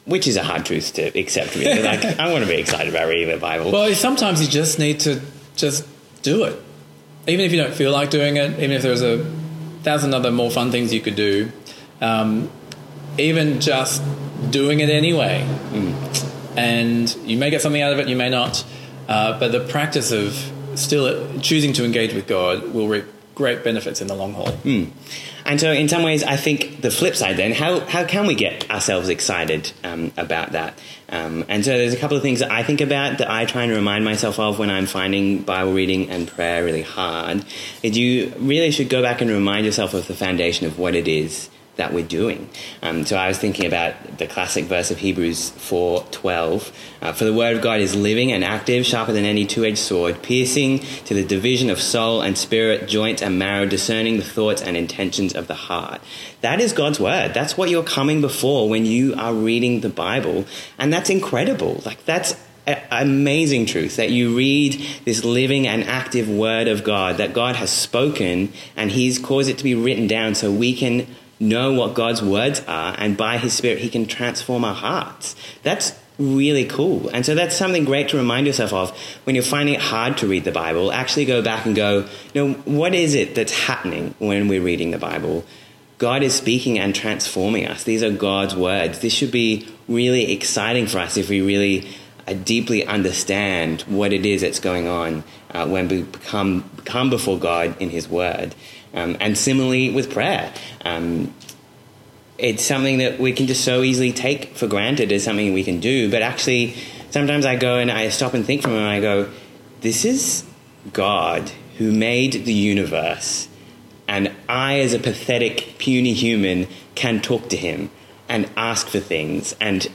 which is a hard truth to accept, really. Like, I want to be excited about reading the Bible. Well, sometimes you just need to just do it. Even if you don't feel like doing it, even if there's a thousand other more fun things you could do, um, even just doing it anyway. And you may get something out of it, you may not. Uh, but the practice of still choosing to engage with God will reap great benefits in the long haul. And so, in some ways, I think the flip side then, how, how can we get ourselves excited um, about that? Um, and so, there's a couple of things that I think about that I try and remind myself of when I'm finding Bible reading and prayer really hard. Is you really should go back and remind yourself of the foundation of what it is that we're doing. Um, so I was thinking about the classic verse of Hebrews 4:12. Uh, For the word of God is living and active, sharper than any two-edged sword, piercing to the division of soul and spirit, joint and marrow, discerning the thoughts and intentions of the heart. That is God's word. That's what you're coming before when you are reading the Bible, and that's incredible. Like that's amazing truth that you read this living and active word of God that God has spoken and He's caused it to be written down so we can know what God's words are and by His Spirit He can transform our hearts. That's really cool. And so that's something great to remind yourself of when you're finding it hard to read the Bible. Actually go back and go, you know, what is it that's happening when we're reading the Bible? God is speaking and transforming us. These are God's words. This should be really exciting for us if we really uh, deeply understand what it is that's going on uh, when we come, come before God in His Word. Um, and similarly with prayer. Um, it's something that we can just so easily take for granted as something we can do. But actually, sometimes I go and I stop and think from it and I go, this is God who made the universe. And I, as a pathetic, puny human, can talk to him and ask for things and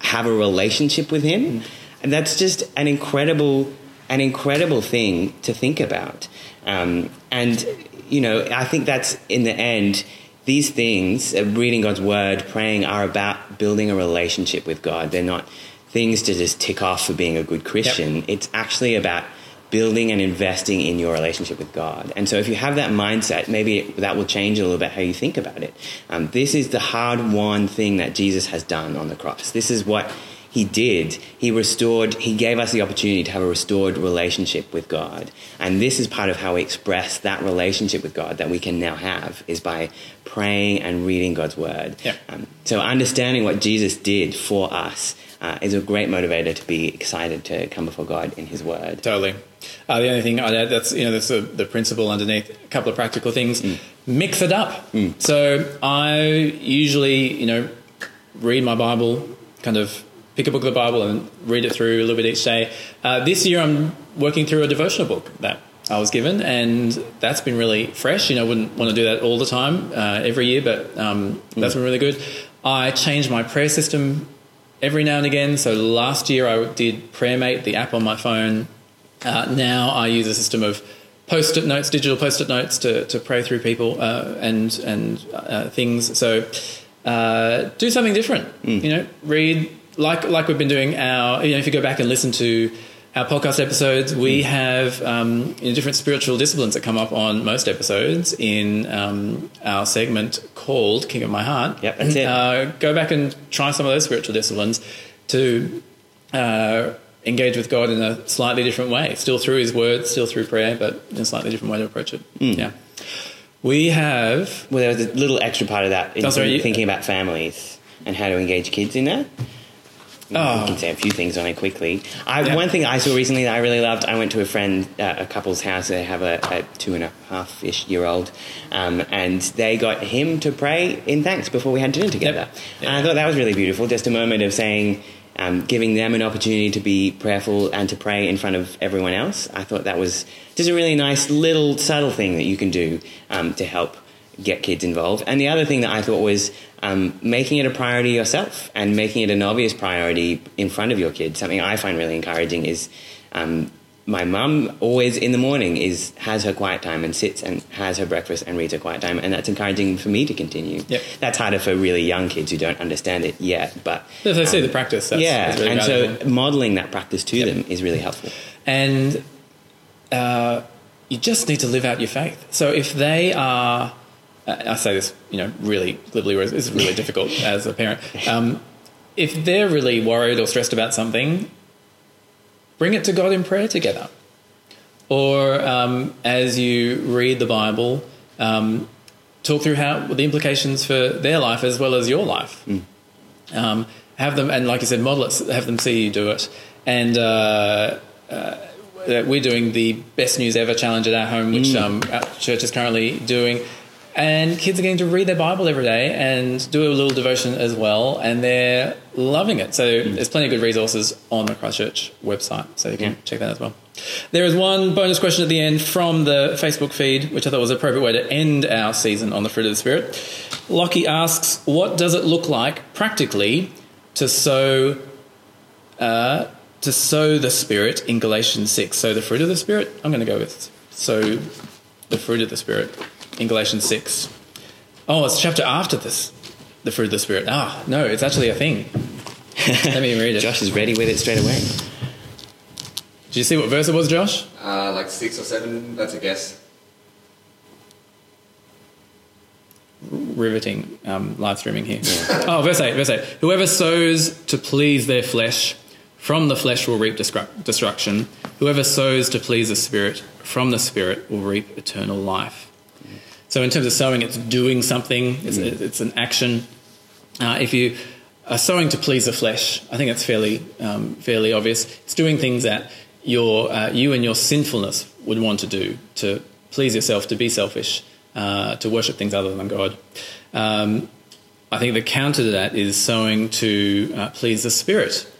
have a relationship with him. And that's just an incredible, an incredible thing to think about. Um, and, you know, I think that's in the end, these things, uh, reading God's word, praying, are about building a relationship with God. They're not things to just tick off for being a good Christian. It's actually about building and investing in your relationship with God. And so if you have that mindset, maybe that will change a little bit how you think about it. Um, this is the hard won thing that Jesus has done on the cross. This is what he did. He restored, he gave us the opportunity to have a restored relationship with God. And this is part of how we express that relationship with God that we can now have is by praying and reading God's word. Yeah. Um, so understanding what Jesus did for us uh, is a great motivator to be excited to come before God in his word. Totally. Uh, the only thing I'd add, that's you know that's the, the principle underneath. A couple of practical things. Mix it up. So I usually you know read my Bible, kind of pick a book of the Bible and read it through a little bit each day. Uh, this year I'm working through a devotional book that I was given, and that's been really fresh. You know, I wouldn't want to do that all the time uh, every year, but um, that's been really good. I changed my prayer system every now and again. So last year I did PrayerMate, the app on my phone. Uh, now I use a system of post-it notes, digital post-it notes to, to pray through people uh, and and uh, things. So uh, do something different. You know, read like like we've been doing our. You know, if you go back and listen to our podcast episodes, we have um, you know, different spiritual disciplines that come up on most episodes in um, our segment called King of My Heart. Yep, that's it. Uh, go back and try some of those spiritual disciplines to uh, engage with God in a slightly different way, still through His Word, still through prayer, but in a slightly different way to approach it. Hmm. Yeah. We have Well, there was a little extra part of that in Oh, sorry, you- thinking about families and how to engage kids in that. Oh. We can say a few things on it quickly. I, Yeah. One thing I saw recently that I really loved, I went to a friend, uh, a couple's house. They have a, a two and a half ish year old, um, and they got him to pray in thanks before we had dinner together. Yep. And I thought that was really beautiful. Just a moment of saying, um, giving them an opportunity to be prayerful and to pray in front of everyone else. I thought that was just a really nice little subtle thing that you can do um, to help get kids involved. And the other thing that I thought was um, making it a priority yourself and making it an obvious priority in front of your kids. Something I find really encouraging is um, my mum always in the morning is has her quiet time and sits and has her breakfast and reads her quiet time, and that's encouraging for me to continue. Yep. That's harder for really young kids who don't understand it yet, but they see um, the practice, that's, yeah, that's really and valuable. so modeling that practice to Yep. them is really helpful. and uh, you just need to live out your faith. So if they are, I say this, you know, really glibly, whereas is really difficult as a parent. Um, if they're really worried or stressed about something, bring it to God in prayer together. Or um, as you read the Bible, um, talk through how the implications for their life as well as your life. Um, have them, and like you said, model it. Have them see you do it. And uh, uh, we're doing the best news ever challenge at our home, which um, our church is currently doing. And kids are getting to read their Bible every day and do a little devotion as well, and they're loving it. So there's plenty of good resources on the Christchurch website, so you can Yeah. check that as well. There is one bonus question at the end from the Facebook feed, which I thought was an appropriate way to end our season on the fruit of the Spirit. Lockie asks, "What does it look like practically to sow uh, to sow the Spirit in Galatians six? So the fruit of the Spirit. I'm going to go with sow the fruit of the Spirit in Galatians six. Oh, it's a chapter after this, the fruit of the Spirit. Ah, no, it's actually a thing. Let me read it. Josh is ready with it straight away. Did you see what verse it was, Josh? Uh, like six or seven, that's a guess. riveting um, live streaming here. oh, verse 8, verse 8. Whoever sows to please their flesh, from the flesh will reap destru- destruction. Whoever sows to please the Spirit, from the Spirit will reap eternal life. So, in terms of sowing, it's doing something, it's, it's an action. Uh, if you are sowing to please the flesh, I think that's fairly, um, fairly obvious. It's doing things that your, uh, you and your sinfulness would want to do to please yourself, to be selfish, uh, to worship things other than God. Um, I think the counter to that is sowing to uh, please the Spirit.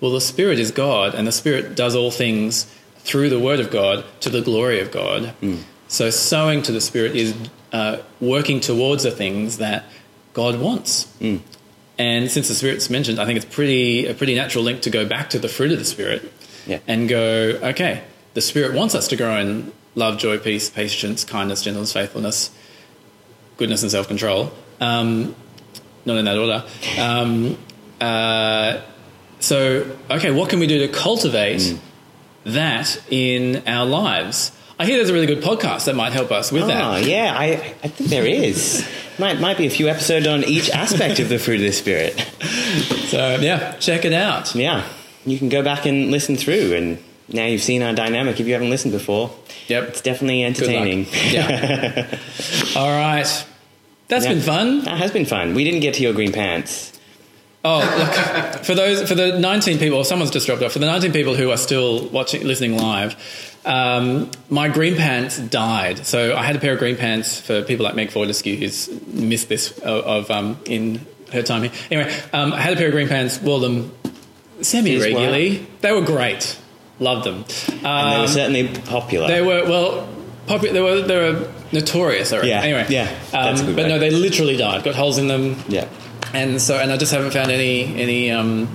Well, the Spirit is God, and the Spirit does all things through the Word of God to the glory of God. So, sowing to the Spirit is uh, working towards the things that God wants. And since the Spirit's mentioned, I think it's pretty a pretty natural link to go back to the fruit of the Spirit Yeah. and go, okay, the Spirit wants us to grow in love, joy, peace, patience, kindness, gentleness, faithfulness, goodness, and self control. Um, not in that order. Um, uh, so, okay, what can we do to cultivate that in our lives? I hear there's a really good podcast that might help us with Oh, that. yeah, I, I think there is. Might, might be a few episodes on each aspect of the fruit of the Spirit. So, yeah, check it out. Yeah, you can go back and listen through, and now you've seen our dynamic. If you haven't listened before, Yep. it's definitely entertaining. Yeah. All right. That's Yeah. been fun. That has been fun. We didn't get to your green pants. Oh, look, for those for the 19 people, someone's just dropped off. For the 19 people who are still watching, listening live, um, my green pants died. So I had a pair of green pants for people like Meg Fortescue, who's missed this of, of um, in her time here. Anyway, um, I had a pair of green pants, wore them semi regularly. They were great, loved them. And they Um, were certainly popular. they were well. Popu- they were they were notorious. I reckon. Yeah, Anyway, yeah, that's a Um, good but way. no, they literally died. Got holes in them yeah. And so and I just haven't found any any um,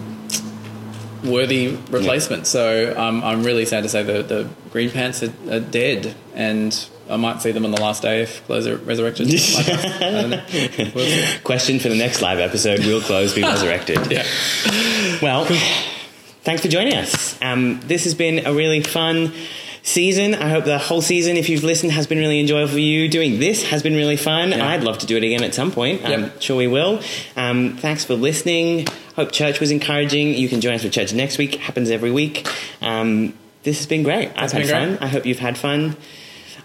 worthy replacement. So um, I'm really sad to say the the green pants are, are dead, and I might see them on the last day if clothes are resurrected. I don't know. We'll. Question for the next live episode: Will clothes be resurrected? Yeah. Well, thanks for joining us. Um, this has been a really fun season. I hope the whole season, if you've listened, has been really enjoyable for you. Doing this has been really fun. Yeah. I'd love to do it again at some point. I'm sure we will. Um, thanks for listening. Hope church was encouraging. You can join us for church next week. Happens every week. Um, this has been great. I've It's had fun. great. I hope you've had fun.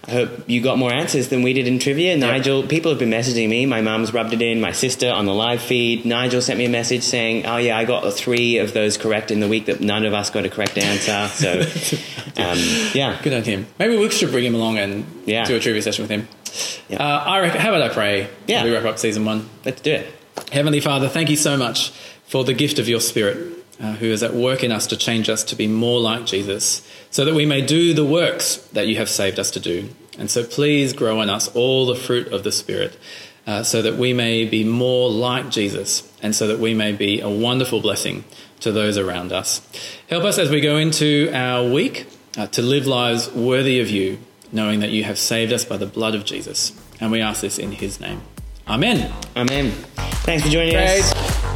I hope you got more answers than we did in trivia. Nigel, people have been messaging me. My mum's rubbed it in. My sister on the live feed. Nigel sent me a message saying, "Oh yeah, I got three of those correct in the week that none of us got a correct answer." So, um, yeah, Good on him. Maybe we should bring him along and Yeah. do a trivia session with him. Yeah. Uh, I reckon, how about I pray? Yeah. We wrap up season one. let's do it. Heavenly Father, thank you so much for the gift of your Spirit, uh, who is at work in us to change us to be more like Jesus, so that we may do the works that you have saved us to do. And so please grow in us all the fruit of the Spirit, uh, so that we may be more like Jesus, and so that we may be a wonderful blessing to those around us. Help us as we go into our week uh, to live lives worthy of you, knowing that you have saved us by the blood of Jesus. And we ask this in his name. Amen. Amen. Thanks for joining us. Great.